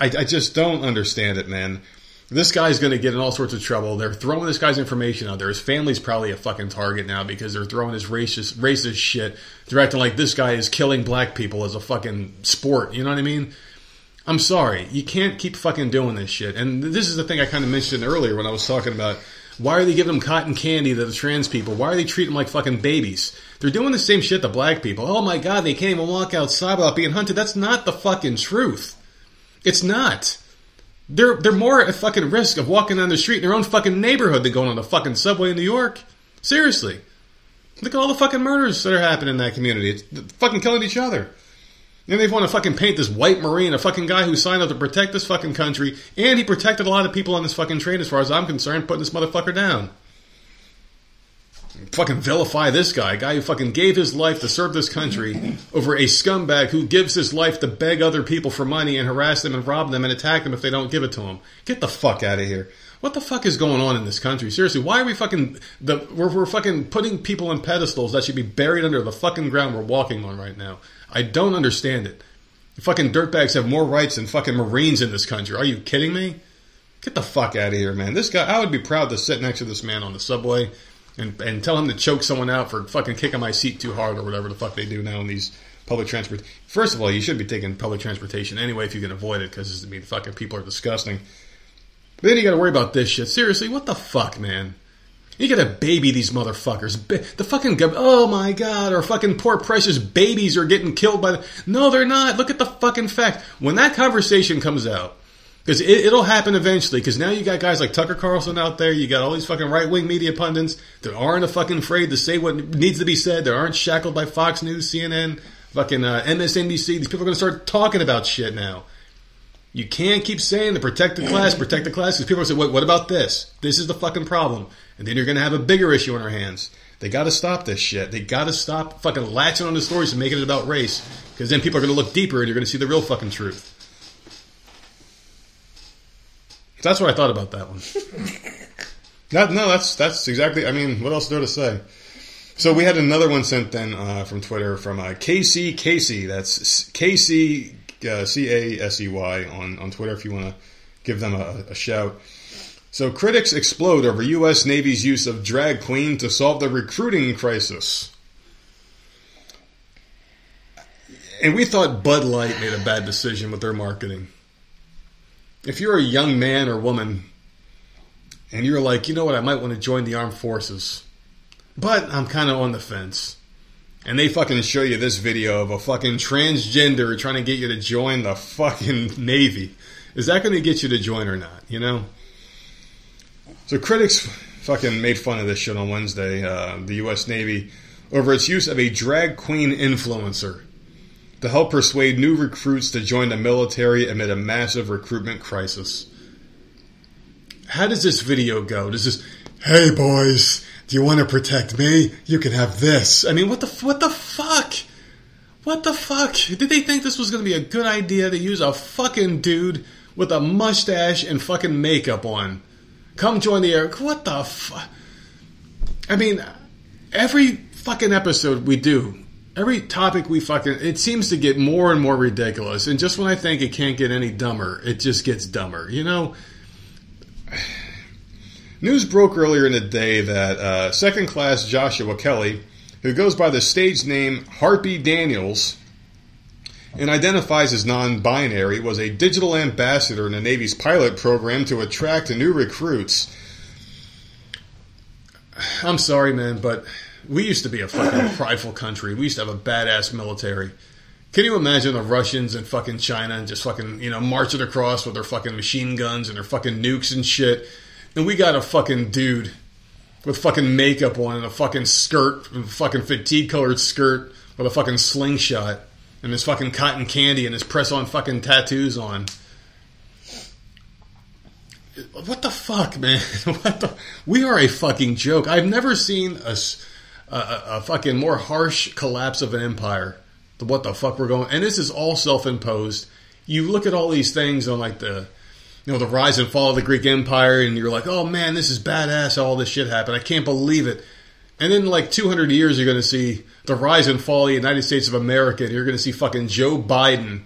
I, I just don't understand it, man. this guy's going to get in all sorts of trouble. They're throwing this guy's information out there. His family's probably a fucking target now because they're throwing this racist racist shit. They're acting like this guy is killing black people as a fucking sport. You know what I mean? I'm sorry, you can't keep fucking doing this shit. And this is the thing I kind of mentioned earlier when I was talking about why are they giving them cotton candy to the trans people? Why are they treating them like fucking babies? They're doing the same shit to black people. Oh my god, they can't even walk outside without being hunted. That's not the fucking truth. It's not. They're they're more at fucking risk of walking down the street in their own fucking neighborhood than going on the fucking subway in New York. Seriously. Look at all the fucking murders that are happening in that community. It's fucking killing each other. And they want to fucking paint this white marine, a fucking guy who signed up to protect this fucking country, and he protected a lot of people on this fucking train, as far as I'm concerned, putting this motherfucker down. Fucking vilify this guy, a guy who fucking gave his life to serve this country, over a scumbag who gives his life to beg other people for money and harass them and rob them and attack them if they don't give it to him. Get the fuck out of here. What the fuck is going on in this country? Seriously, why are we fucking the we're, we're fucking putting people on pedestals that should be buried under the fucking ground we're walking on right now? I don't understand it. Fucking dirtbags have more rights than fucking Marines in this country. Are you kidding me? Get the fuck out of here, man. This guy, I would be proud to sit next to this man on the subway and, and tell him to choke someone out for fucking kicking my seat too hard or whatever the fuck they do now in these public transport. First of all, you should be taking public transportation anyway if you can avoid it because I mean, fucking people are disgusting. But then you got to worry about this shit. Seriously, what the fuck, man? You gotta baby these motherfuckers. the fucking oh my god, our fucking poor precious babies are getting killed by the. No, they're not. Look at the fucking fact. When that conversation comes out, because it, will happen eventually. Because now you got guys like Tucker Carlson out there. You got all these fucking right wing media pundits that aren't a fucking afraid to say what needs to be said. They aren't shackled by Fox News, CNN, fucking uh, MSNBC. These people are gonna start talking about shit now. You can't keep saying to protect the class, protect the class, because people saying, "Wait, what about this? This is the fucking problem." And then you're going to have a bigger issue on our hands. They got to stop this shit. They got to stop fucking latching on the stories and making it about race, because then people are going to look deeper and you're going to see the real fucking truth. That's what I thought about that one. that, no, that's that's exactly. I mean, what else is there to say? So we had another one sent then uh, from Twitter from uh, Casey Casey. That's Casey uh, C A S E Y on on Twitter. If you want to give them a, a shout. So critics explode over U.S. Navy's use of drag queen to solve the recruiting crisis. And we thought Bud Light made a bad decision with their marketing. If you're a young man or woman and you're like, you know what, I might want to join the armed forces, but I'm kind of on the fence. And they fucking show you this video of a fucking transgender trying to get you to join the fucking Navy. Is that going to get you to join or not? You know? So critics fucking made fun of this shit on Wednesday, uh, the U.S. Navy, over its use of a drag queen influencer to help persuade new recruits to join the military amid a massive recruitment crisis. How does this video go? Does this, hey boys, do you want to protect me? You can have this. I mean, what the what the fuck? What the fuck? Did they think this was going to be a good idea to use a fucking dude with a mustache and fucking makeup on? Come join the air. What the fuck? I mean, every fucking episode we do, every topic we fucking, it seems to get more and more ridiculous. And just when I think it can't get any dumber, it just gets dumber. You know? News broke earlier in the day that uh, second class Joshua Kelly, who goes by the stage name Harpy Daniels, and identifies as non binary, was a digital ambassador in the Navy's pilot program to attract new recruits. I'm sorry, man, but we used to be a fucking prideful country. We used to have a badass military. Can you imagine the Russians and fucking China and just fucking, you know, marching across with their fucking machine guns and their fucking nukes and shit? And we got a fucking dude with fucking makeup on and a fucking skirt, fucking fatigue colored skirt with a fucking slingshot and his fucking cotton candy and his press on fucking tattoos on. What the fuck, man? What the? We are a fucking joke. I've never seen a, a, a fucking more harsh collapse of an empire. The what the fuck we're going, and this is all self-imposed. You look at all these things on like the, you know, the rise and fall of the Greek Empire, and you're like, oh man, this is badass. All this shit happened. I can't believe it. And in like 200 years, you're going to see the rise and fall of the United States of America. And you're going to see fucking Joe Biden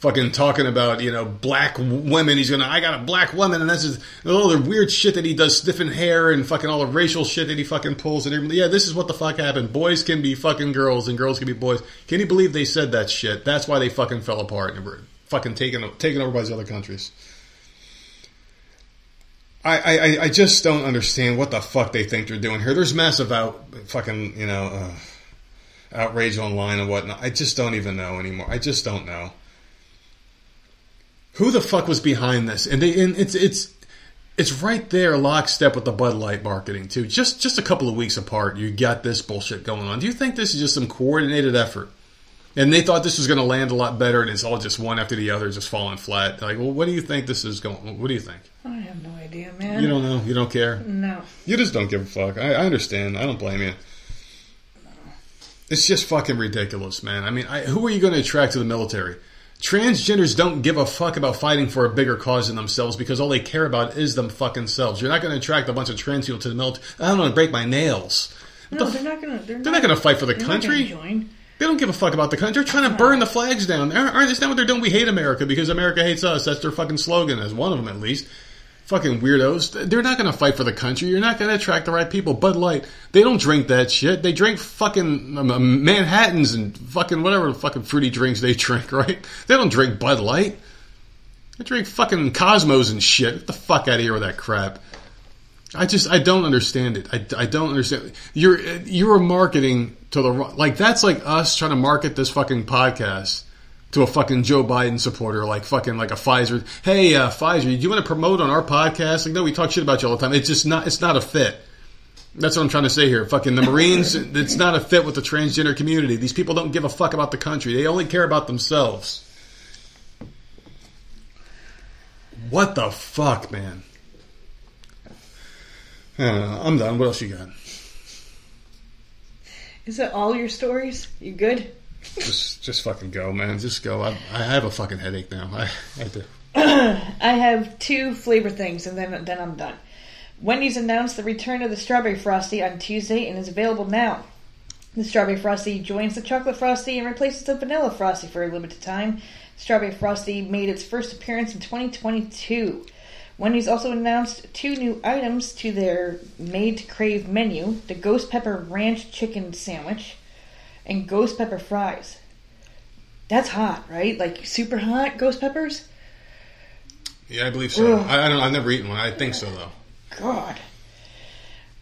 fucking talking about you know black women. He's gonna I got a black woman, and that's just all the weird shit that he does, stiffen hair and fucking all the racial shit that he fucking pulls. And yeah, this is what the fuck happened. Boys can be fucking girls, and girls can be boys. Can you believe they said that shit? That's why they fucking fell apart and were fucking taken taken over by these other countries. I, I, I just don't understand what the fuck they think they're doing here. There's massive out fucking you know uh, outrage online and whatnot. I just don't even know anymore. I just don't know who the fuck was behind this. And, they, and it's it's it's right there, lockstep with the Bud Light marketing too. Just just a couple of weeks apart, you got this bullshit going on. Do you think this is just some coordinated effort? And they thought this was going to land a lot better, and it's all just one after the other, just falling flat. Like, well, what do you think this is going? What do you think? I have no idea, man. You don't know. You don't care. No. You just don't give a fuck. I, I understand. I don't blame you. It's just fucking ridiculous, man. I mean, I, who are you going to attract to the military? Transgenders don't give a fuck about fighting for a bigger cause than themselves because all they care about is them fucking selves. You're not going to attract a bunch of trans people to the military. I don't want to break my nails. No, they're not gonna. They're, They're not going to fight for the country. join. They don't give a fuck about the country. They're trying to burn the flags down. Aren't aren't- Isn't that what they're doing? We hate America because America hates us. That's their fucking slogan, as one of them at least. Fucking weirdos. They're not going to fight for the country. You're not going to attract the right people. Bud Light, they don't drink that shit. They drink fucking um, um, Manhattans and fucking whatever fucking fruity drinks they drink, right? They don't drink Bud Light. They drink fucking Cosmos and shit. Get the fuck out of here with that crap. I just I don't understand it. I, I don't understand. You're you're marketing to the like that's like us trying to market this fucking podcast to a fucking Joe Biden supporter, like fucking like a Pfizer. Hey, uh, Pfizer, do you want to promote on our podcast? Like, no, we talk shit about you all the time. It's just not. It's not a fit. That's what I'm trying to say here. Fucking the Marines, it's not a fit with the transgender community. These people don't give a fuck about the country. They only care about themselves. What the fuck, man? I don't know. I'm done. What else you got? Is that all your stories? You good? Just, just fucking go, man. Just go. I, I have a fucking headache now. I, I do. I have two flavor things, and then then I'm done. Wendy's announced the return of the strawberry frosty on Tuesday and is available now. The strawberry frosty joins the chocolate frosty and replaces the vanilla frosty for a limited time. Strawberry frosty made its first appearance in 2022. Wendy's also announced two new items to their made to crave menu: the ghost pepper ranch chicken sandwich and ghost pepper fries. That's hot, right? Like super hot ghost peppers. Yeah, I believe so. Ugh. I, I don't. I've never eaten one. I think so though. God.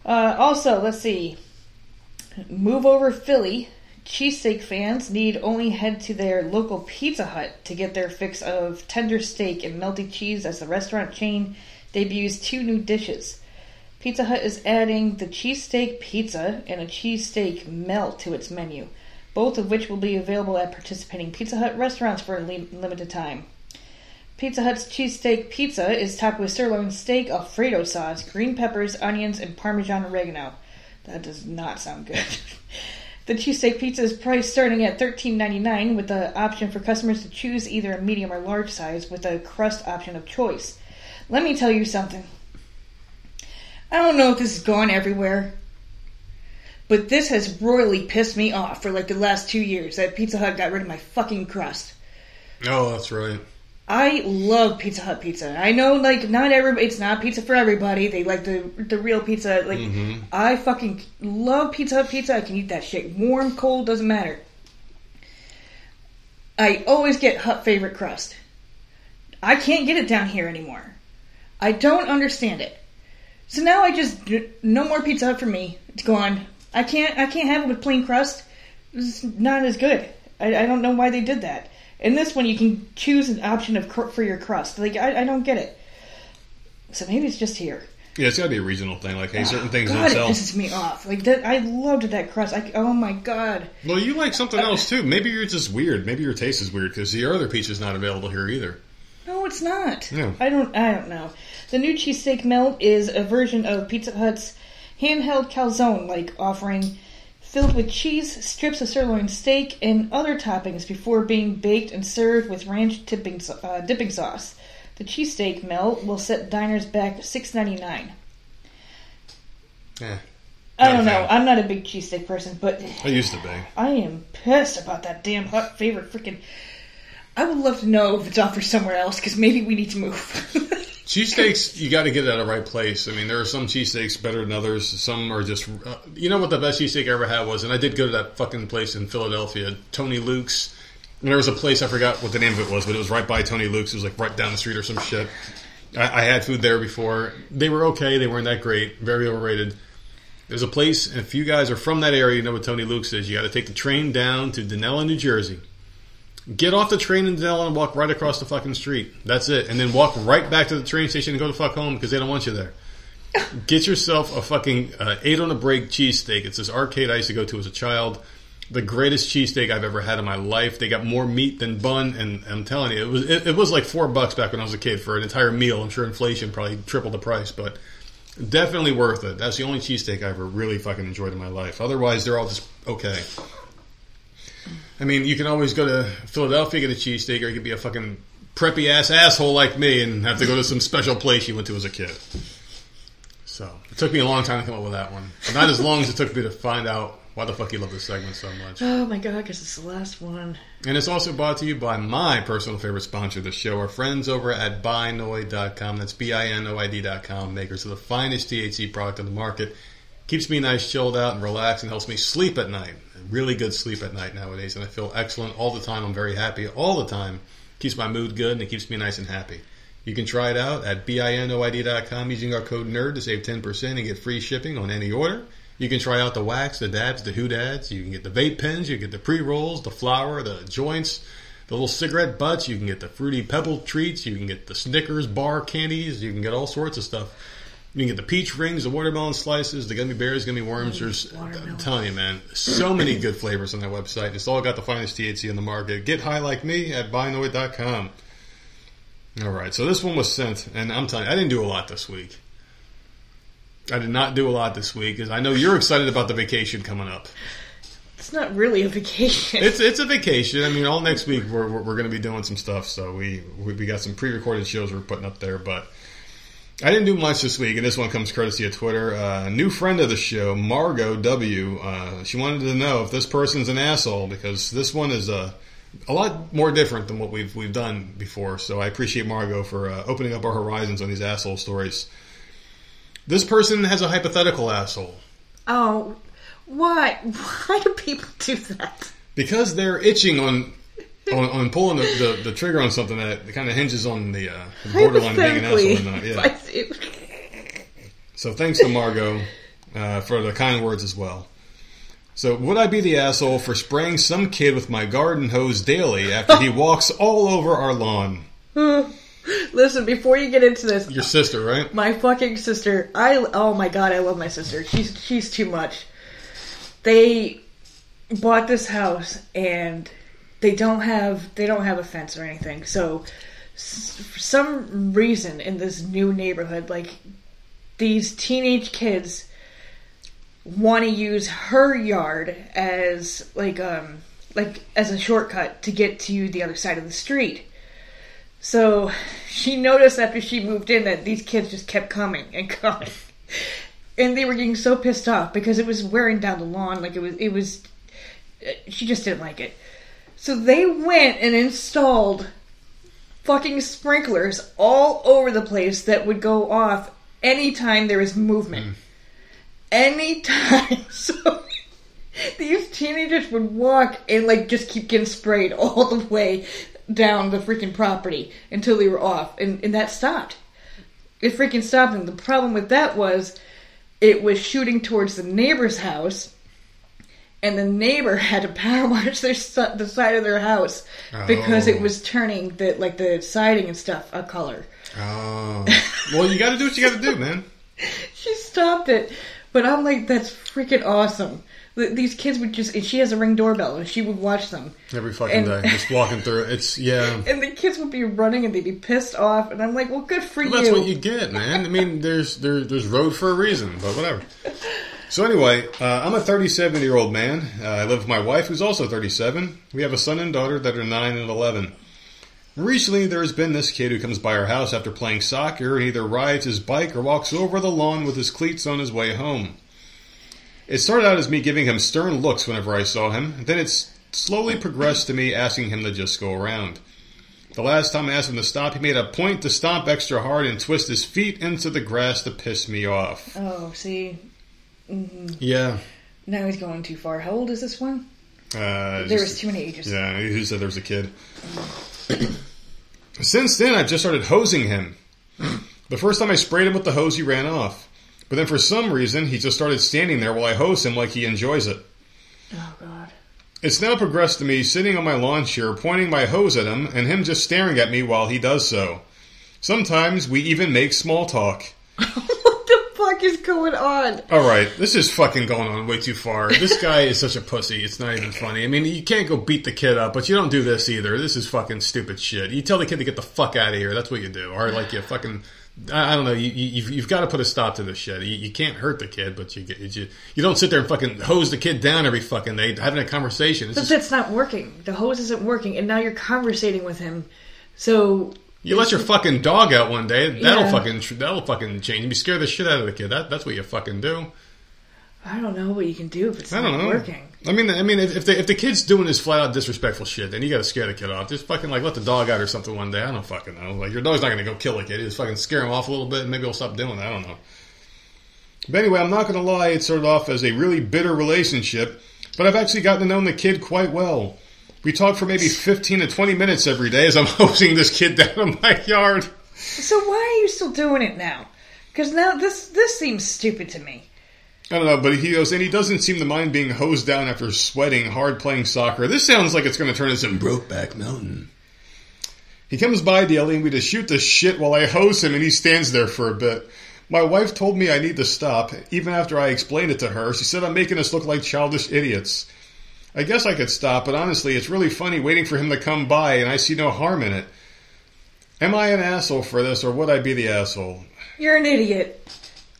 Uh, also, let's see. Move over Philly. Cheesesteak fans need only head to their local Pizza Hut to get their fix of tender steak and melty cheese as the restaurant chain debuts two new dishes. Pizza Hut is adding the cheesesteak pizza and a cheesesteak melt to its menu, both of which will be available at participating Pizza Hut restaurants for a li- limited time. Pizza Hut's cheesesteak pizza is topped with sirloin steak, Alfredo sauce, green peppers, onions, and Parmesan oregano. That does not sound good. the cheesesteak pizza is priced starting at $13.99 with the option for customers to choose either a medium or large size with a crust option of choice. Let me tell you something. I don't know if this is gone everywhere, but this has royally pissed me off for like the last two years that Pizza Hut got rid of my fucking crust. Oh, that's right. I love Pizza Hut pizza. I know, like, not every it's not pizza for everybody. They like the the real pizza. Like, mm-hmm. I fucking love Pizza Hut pizza. I can eat that shit warm, cold, doesn't matter. I always get Hut favorite crust. I can't get it down here anymore. I don't understand it. So now I just no more Pizza Hut for me. It's gone. I can't I can't have it with plain crust. It's not as good. I, I don't know why they did that. In this one, you can choose an option of cr- for your crust. Like I, I don't get it. So maybe it's just here. Yeah, it's got to be a regional thing. Like, hey, ah, certain things God, don't it pisses me off. Like that, I loved that crust. Like, oh my god. Well, you like something uh, else too. Maybe you're just weird. Maybe your taste is weird because the other pizza's not available here either. No, it's not. Yeah. I don't. I don't know. The new cheesesteak melt is a version of Pizza Hut's handheld calzone, like offering filled with cheese, strips of sirloin steak, and other toppings before being baked and served with ranch tipping uh, dipping sauce. The cheesesteak melt will set diners back six ninety nine. Yeah, I don't know. I'm not a big cheesesteak person, but I used to be. I am pissed about that damn Hut favorite freaking. I would love to know if it's offered somewhere else because maybe we need to move. Cheesesteaks, you got to get it at the right place. I mean, there are some cheesesteaks better than others. Some are just. Uh, you know what the best cheesesteak I ever had was, and I did go to that fucking place in Philadelphia, Tony Luke's. And there was a place I forgot what the name of it was, but it was right by Tony Luke's. It was like right down the street or some shit. I, I had food there before. They were okay. They weren't that great. Very overrated. There's a place, if you guys are from that area, you know what Tony Luke's is. You got to take the train down to Danella, New Jersey. Get off the train in Danella and walk right across the fucking street. That's it. And then walk right back to the train station and go to fuck home because they don't want you there. Get yourself a fucking uh, eight on a break cheesesteak. It's this arcade I used to go to as a child. The greatest cheesesteak I've ever had in my life. They got more meat than bun, and I'm telling you, it was it, it was like four bucks back when I was a kid for an entire meal. I'm sure inflation probably tripled the price, but definitely worth it. That's the only cheesesteak I ever really fucking enjoyed in my life. Otherwise, they're all just okay. I mean, you can always go to Philadelphia, get a cheesesteak, or you could be a fucking preppy ass asshole like me and have to go to some special place you went to as a kid. So it took me a long time to come up with that one. But not as long as it took me to find out why the fuck you love this segment so much. oh my god, because it's the last one. And it's also brought to you by my personal favorite sponsor of the show, our friends over at binoid.com. That's B-I-N-O-I-D.com, makers of the finest THC product on the market. Keeps me nice, chilled out, and relaxed, and helps me sleep at night. Really good sleep at night nowadays, and I feel excellent all the time. I'm very happy all the time. Keeps my mood good, and it keeps me nice and happy. You can try it out at binoid.com using our code NERD to save 10% and get free shipping on any order. You can try out the wax, the dabs, the hoodads. You can get the vape pens. You can get the pre-rolls, the flour, the joints, the little cigarette butts. You can get the fruity pebble treats. You can get the Snickers bar candies. You can get all sorts of stuff. You can get the peach rings, the watermelon slices, the gummy bears, gummy worms. There's, I'm telling you, man, so many good flavors on that website. It's all got the finest THC in the market. Get high like me at binoid.com. All right, so this one was sent, and I'm telling you, I didn't do a lot this week. I did not do a lot this week, because I know you're excited about the vacation coming up. It's not really a vacation. It's it's a vacation. I mean, all next week we're we're, we're going to be doing some stuff. So we, we we got some pre-recorded shows we're putting up there, but I didn't do much this week, and this one comes courtesy of Twitter. Uh, a new friend of the show, Margot W. Uh, she wanted to know if this person's an asshole because this one is a a lot more different than what we've we've done before. So I appreciate Margot for uh, opening up our horizons on these asshole stories. This person has a hypothetical asshole oh, why? Why do people do that? because they're itching on. On, on pulling the, the, the trigger on something that kind of hinges on the uh, borderline being an asshole or not. Yeah. So thanks to Margot uh, for the kind words as well. So would I be the asshole for spraying some kid with my garden hose daily after he walks all over our lawn? Listen, before you get into this, Your sister, right? my fucking sister. I oh my god, I love my sister. She's she's too much. They bought this house and they don't have they don't have a fence or anything. So for some reason in this new neighborhood, like these teenage kids want to use her yard as like um like as a shortcut to get to the other side of the street. So she noticed after she moved in that these kids just kept coming and coming. And they were getting so pissed off because it was wearing down the lawn. Like it was, it was, she just didn't like it. So they went and installed fucking sprinklers all over the place that would go off anytime there was movement. Hmm. Anytime. So these teenagers would walk and like just keep getting sprayed all the way down the freaking property until they were off, and, and that stopped. It freaking stopped, and the problem with that was it was shooting towards the neighbor's house, and the neighbor had to power wash their the side of their house because Oh. it was turning the like the siding and stuff a color. Oh, well, you got to do what you got to do, man. She stopped it, but I'm like, that's freaking awesome. These kids would just, and she has a ring doorbell, and she would watch them. Every fucking And- day, just walking through. It's yeah. And the kids would be running and they'd be pissed off, and I'm like, well, good for Well, that's you. what you get, man. I mean, there's there, there's road for a reason, but whatever. So anyway, uh, I'm a 37 year old man. Uh, I live with my wife, who's also 37. We have a son and daughter that are nine and 11. Recently, there has been this kid who comes by our house after playing soccer and either rides his bike or walks over the lawn with his cleats on his way home. It started out as me giving him stern looks whenever I saw him, then it slowly progressed to me asking him to just go around. The last time I asked him to stop, he made a point to stomp extra hard and twist his feet into the grass to piss me off. Oh, see, Yeah. now he's going too far. How old is this one? Uh, There just- was too many ages. Yeah, who said there was a kid? Since then, I've just started hosing him. The first time I sprayed him with the hose, he ran off. But then for some reason, he just started standing there while I hose him like he enjoys it. Oh God. It's now progressed to me sitting on my lawn chair, pointing my hose at him, and him just staring at me while he does so. Sometimes we even make small talk. what the fuck is going on? Alright, this is fucking going on way too far. This guy is such a pussy, it's not even funny. I mean, you can't go beat the kid up, but you don't do this either. This is fucking stupid shit. You tell the kid to get the fuck out of here, that's what you do. Or like you fucking. I I don't know. You, you, you've, you've got to put a stop to this shit. You, you can't hurt the kid, but you get you, you don't sit there and fucking hose the kid down every fucking day having a conversation. It's But just- that's not working. The hose isn't working, and now you're conversating with him. So You let your fucking dog out one day. That'll Yeah. fucking that'll fucking change. You scare the shit out of the kid. That that's what you fucking do. I don't know what you can do if it's I not don't know. working. I mean, I mean, if if the, if the kid's doing this flat out disrespectful shit, then you got to scare the kid off. Just fucking like let the dog out or something one day. I don't fucking know. Like your dog's not going to go kill a kid. You just fucking scare him off a little bit, and maybe he'll stop doing that. I don't know. But anyway, I'm not going to lie. It started off as a really bitter relationship, but I've actually gotten to know the kid quite well. We talk for maybe 15 to 20 minutes every day as I'm hosing this kid down in my yard. So why are you still doing it now? Because now this this seems stupid to me. I don't know, but he goes, and he doesn't seem to mind being hosed down after sweating hard playing soccer. This sounds like it's going to turn into some Brokeback Mountain. He comes by yelling we to shoot the shit while I hose him, and he stands there for a bit. My wife told me I need to stop. Even after I explained it to her, she said I'm making us look like childish idiots. I guess I could stop, but honestly, it's really funny waiting for him to come by, and I see no harm in it. Am I an asshole for this, or would I be the asshole? You're an idiot.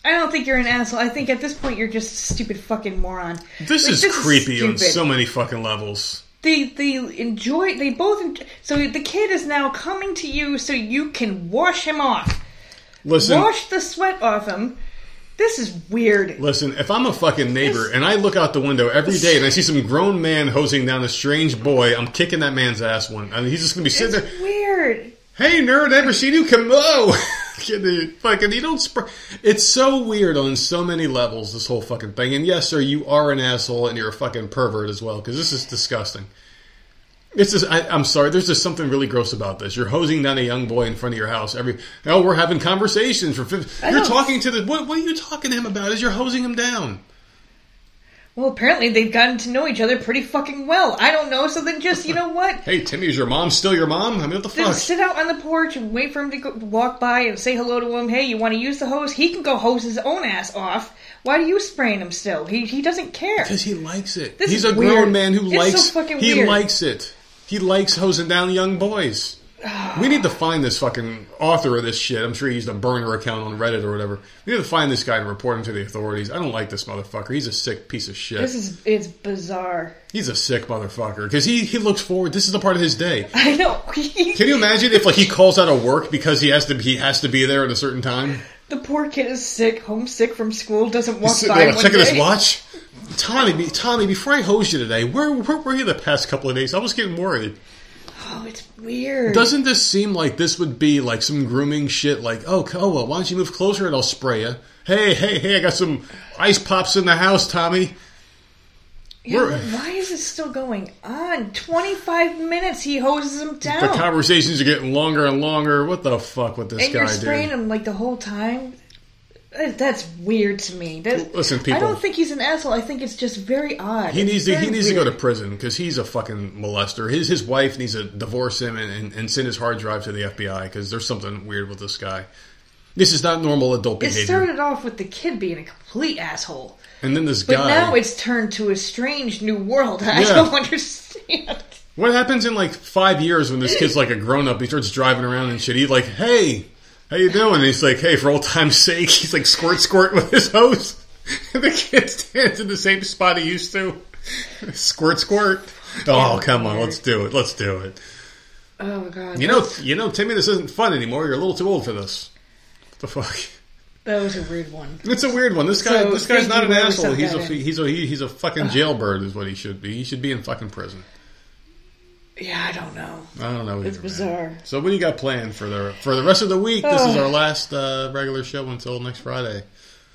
I don't think you're an asshole. I think at this point you're just a stupid fucking moron. This Like, is creepy on so many fucking levels. They they enjoy. They both. Enjoy, so the kid is now coming to you so you can wash him off. Listen, Wash the sweat off him. This is weird. Listen, if I'm a fucking neighbor and I look out the window every day and I see some grown man hosing down a strange boy, I'm kicking that man's ass one. I mean, he's just gonna be sitting It's there. weird. Hey, nerd, ever seen you come? Oh, fucking, you don't. Sp- it's so weird on so many levels. This whole fucking thing. And yes, sir, you are an asshole and you're a fucking pervert as well because this is disgusting. It's just, I, I'm sorry. There's just something really gross about this. You're hosing down a young boy in front of your house. Every oh, we're having conversations for. 50, you're talking to the. What, what are you talking to him about? Is you're hosing him down? Well, apparently they've gotten to know each other pretty fucking well. I don't know. So then just you know what? Hey, Timmy, is your mom still your mom? I mean, what the Then fuck? sit out on the porch and wait for him to go, walk by and say hello to him. Hey, you want to use the hose? He can go hose his own ass off. Why are you spraying him still? He he doesn't care. Because he likes it. This He's a grown man who It's so likes. fucking he weird. likes it. He likes hosing down young boys. we need to find this fucking author of this shit. I'm sure he used a burner account on Reddit or whatever. We need to find this guy and report him to the authorities. I don't like this motherfucker. He's a sick piece of shit. This is it's bizarre. He's a sick motherfucker because he he looks forward. This is a part of his day. I know. Can you imagine if like he calls out of work because he has to he has to be there at a certain time? the poor kid is sick, homesick from school, doesn't walk He's sitting by there one checking day. his watch. Tommy, Tommy, before I hose you today, where, where were you the past couple of days? I was getting worried. Oh, it's weird. Doesn't this seem like this would be like some grooming shit? Like, oh, oh well, why don't you move closer and I'll spray you? Hey, hey, hey, I got some ice pops in the house, Tommy. Yeah, why is it still going on? Twenty five minutes he hoses him down. The conversations are getting longer and longer. What the fuck with this and guy, you're spraying dude? him like the whole time. That's weird to me. That, Listen, I don't think he's an asshole. I think it's just very odd. He It's needs to he needs to go to prison because he's a fucking molester. His his wife needs to divorce him and, and, and send his hard drive to the FBI because there's something weird with this guy. This is not normal adult behavior. It started off with the kid being a complete asshole, and then this but guy. now it's turned to a strange new world. I Yeah. don't understand. What happens in like five years when this kid's like a grown up? He starts driving around and shit. He's like, "Hey, how you doing?" And he's like, "Hey, for old time's sake," he's like squirt squirt with his hose. And the kid stands in the same spot he used to. Squirt squirt. Oh come on, let's do it. Let's do it. Oh my god, You know, you know, Timmy, this isn't fun anymore. You're a little too old for this. What the fuck? that was a weird one. It's a weird one. This guy, So, this guy's not an asshole. He's a that in. he's a he's a fucking jailbird, is what he should be. He should be in fucking prison. Yeah, I don't know. I don't know. It's either, man. bizarre. So what do you got planned for the for the rest of the week? This is our last uh, regular show until next Friday.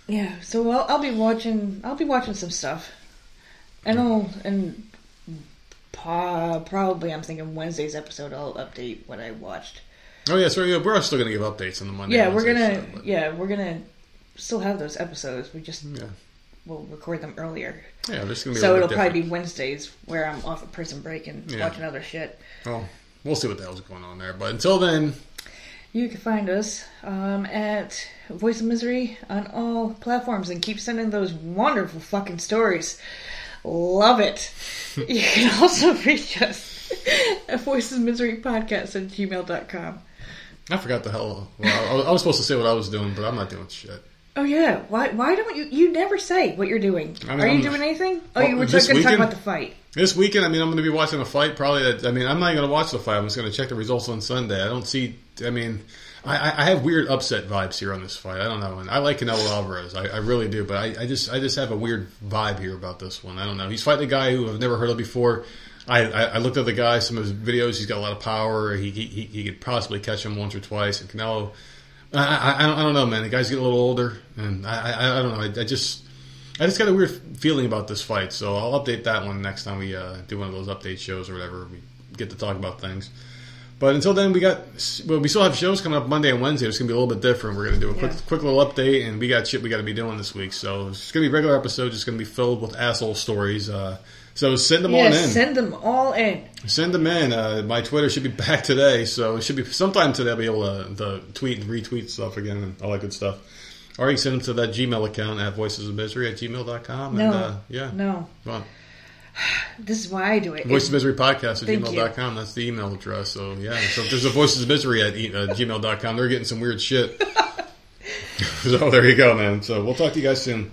Yeah, so I'll, I'll be watching. I'll be watching some stuff, and I'll and pa, probably I'm thinking Wednesday's episode. I'll update what I watched. Oh yeah, so we're still gonna give updates on the Monday. yeah, we're gonna. show, yeah, we're gonna still have those episodes. We just yeah, will record them earlier, yeah. There's gonna be. so it'll bit probably be Wednesdays where I'm off of prison break and Yeah. watching other shit. Well, we'll see what the hell's going on there. But until then, You can find us um, at Voice of Misery on all platforms and keep sending those wonderful fucking stories. Love it. you can also reach us at Voices Misery Podcast at gmail.com. I forgot the hell. Well, I was supposed to say what I was doing, but I'm not doing shit. Oh yeah, why why don't you you never say what you're doing? I mean, Are you I'm- doing anything? Oh, Well, you were just going to talk about the fight. This weekend, I mean, I'm going to be watching a fight. Probably, that, I mean, I'm not going to watch the fight. I'm just going to check the results on Sunday. I don't see. I mean, I, I- have weird upset vibes here on this fight. I don't know, and I like Canelo Alvarez. I, I really do, but I, I just, I just have a weird vibe here about this one. I don't know. He's fighting a guy who I've never heard of before. I, I, I looked at the guy, some of his videos. He's got a lot of power. He, he he could possibly catch him once or twice. And Canelo, I, I, I, don't, know, man. The guy's getting a little older, and I, I, I don't know. I, I just. I just got a weird feeling about this fight, so I'll update that one next time we uh, do one of those update shows or whatever. We get to talk about things. But until then, we got well, we still have shows coming up Monday and Wednesday. It's gonna be a little bit different. We're gonna do a quick, Yeah. quick little update, and we got shit we got to be doing this week. So it's gonna be regular episode. Just gonna be filled with asshole stories. Uh, so send them on Yes, in. send them all in. Send them in. Uh, my Twitter should be back today, so it should be sometime today. I'll be able to, to tweet and retweet stuff again and all that good stuff. Or you can send them to that Gmail account at voices of misery at gmail.com. No, And, uh, yeah. no. Come on. This is why I do it. Voice of Misery Podcast at Thank gmail.com. That's the email address. So, yeah. So if there's a Voices of Misery at e- uh, gmail.com, they're getting some weird shit. so there you go, man. So we'll talk to you guys soon.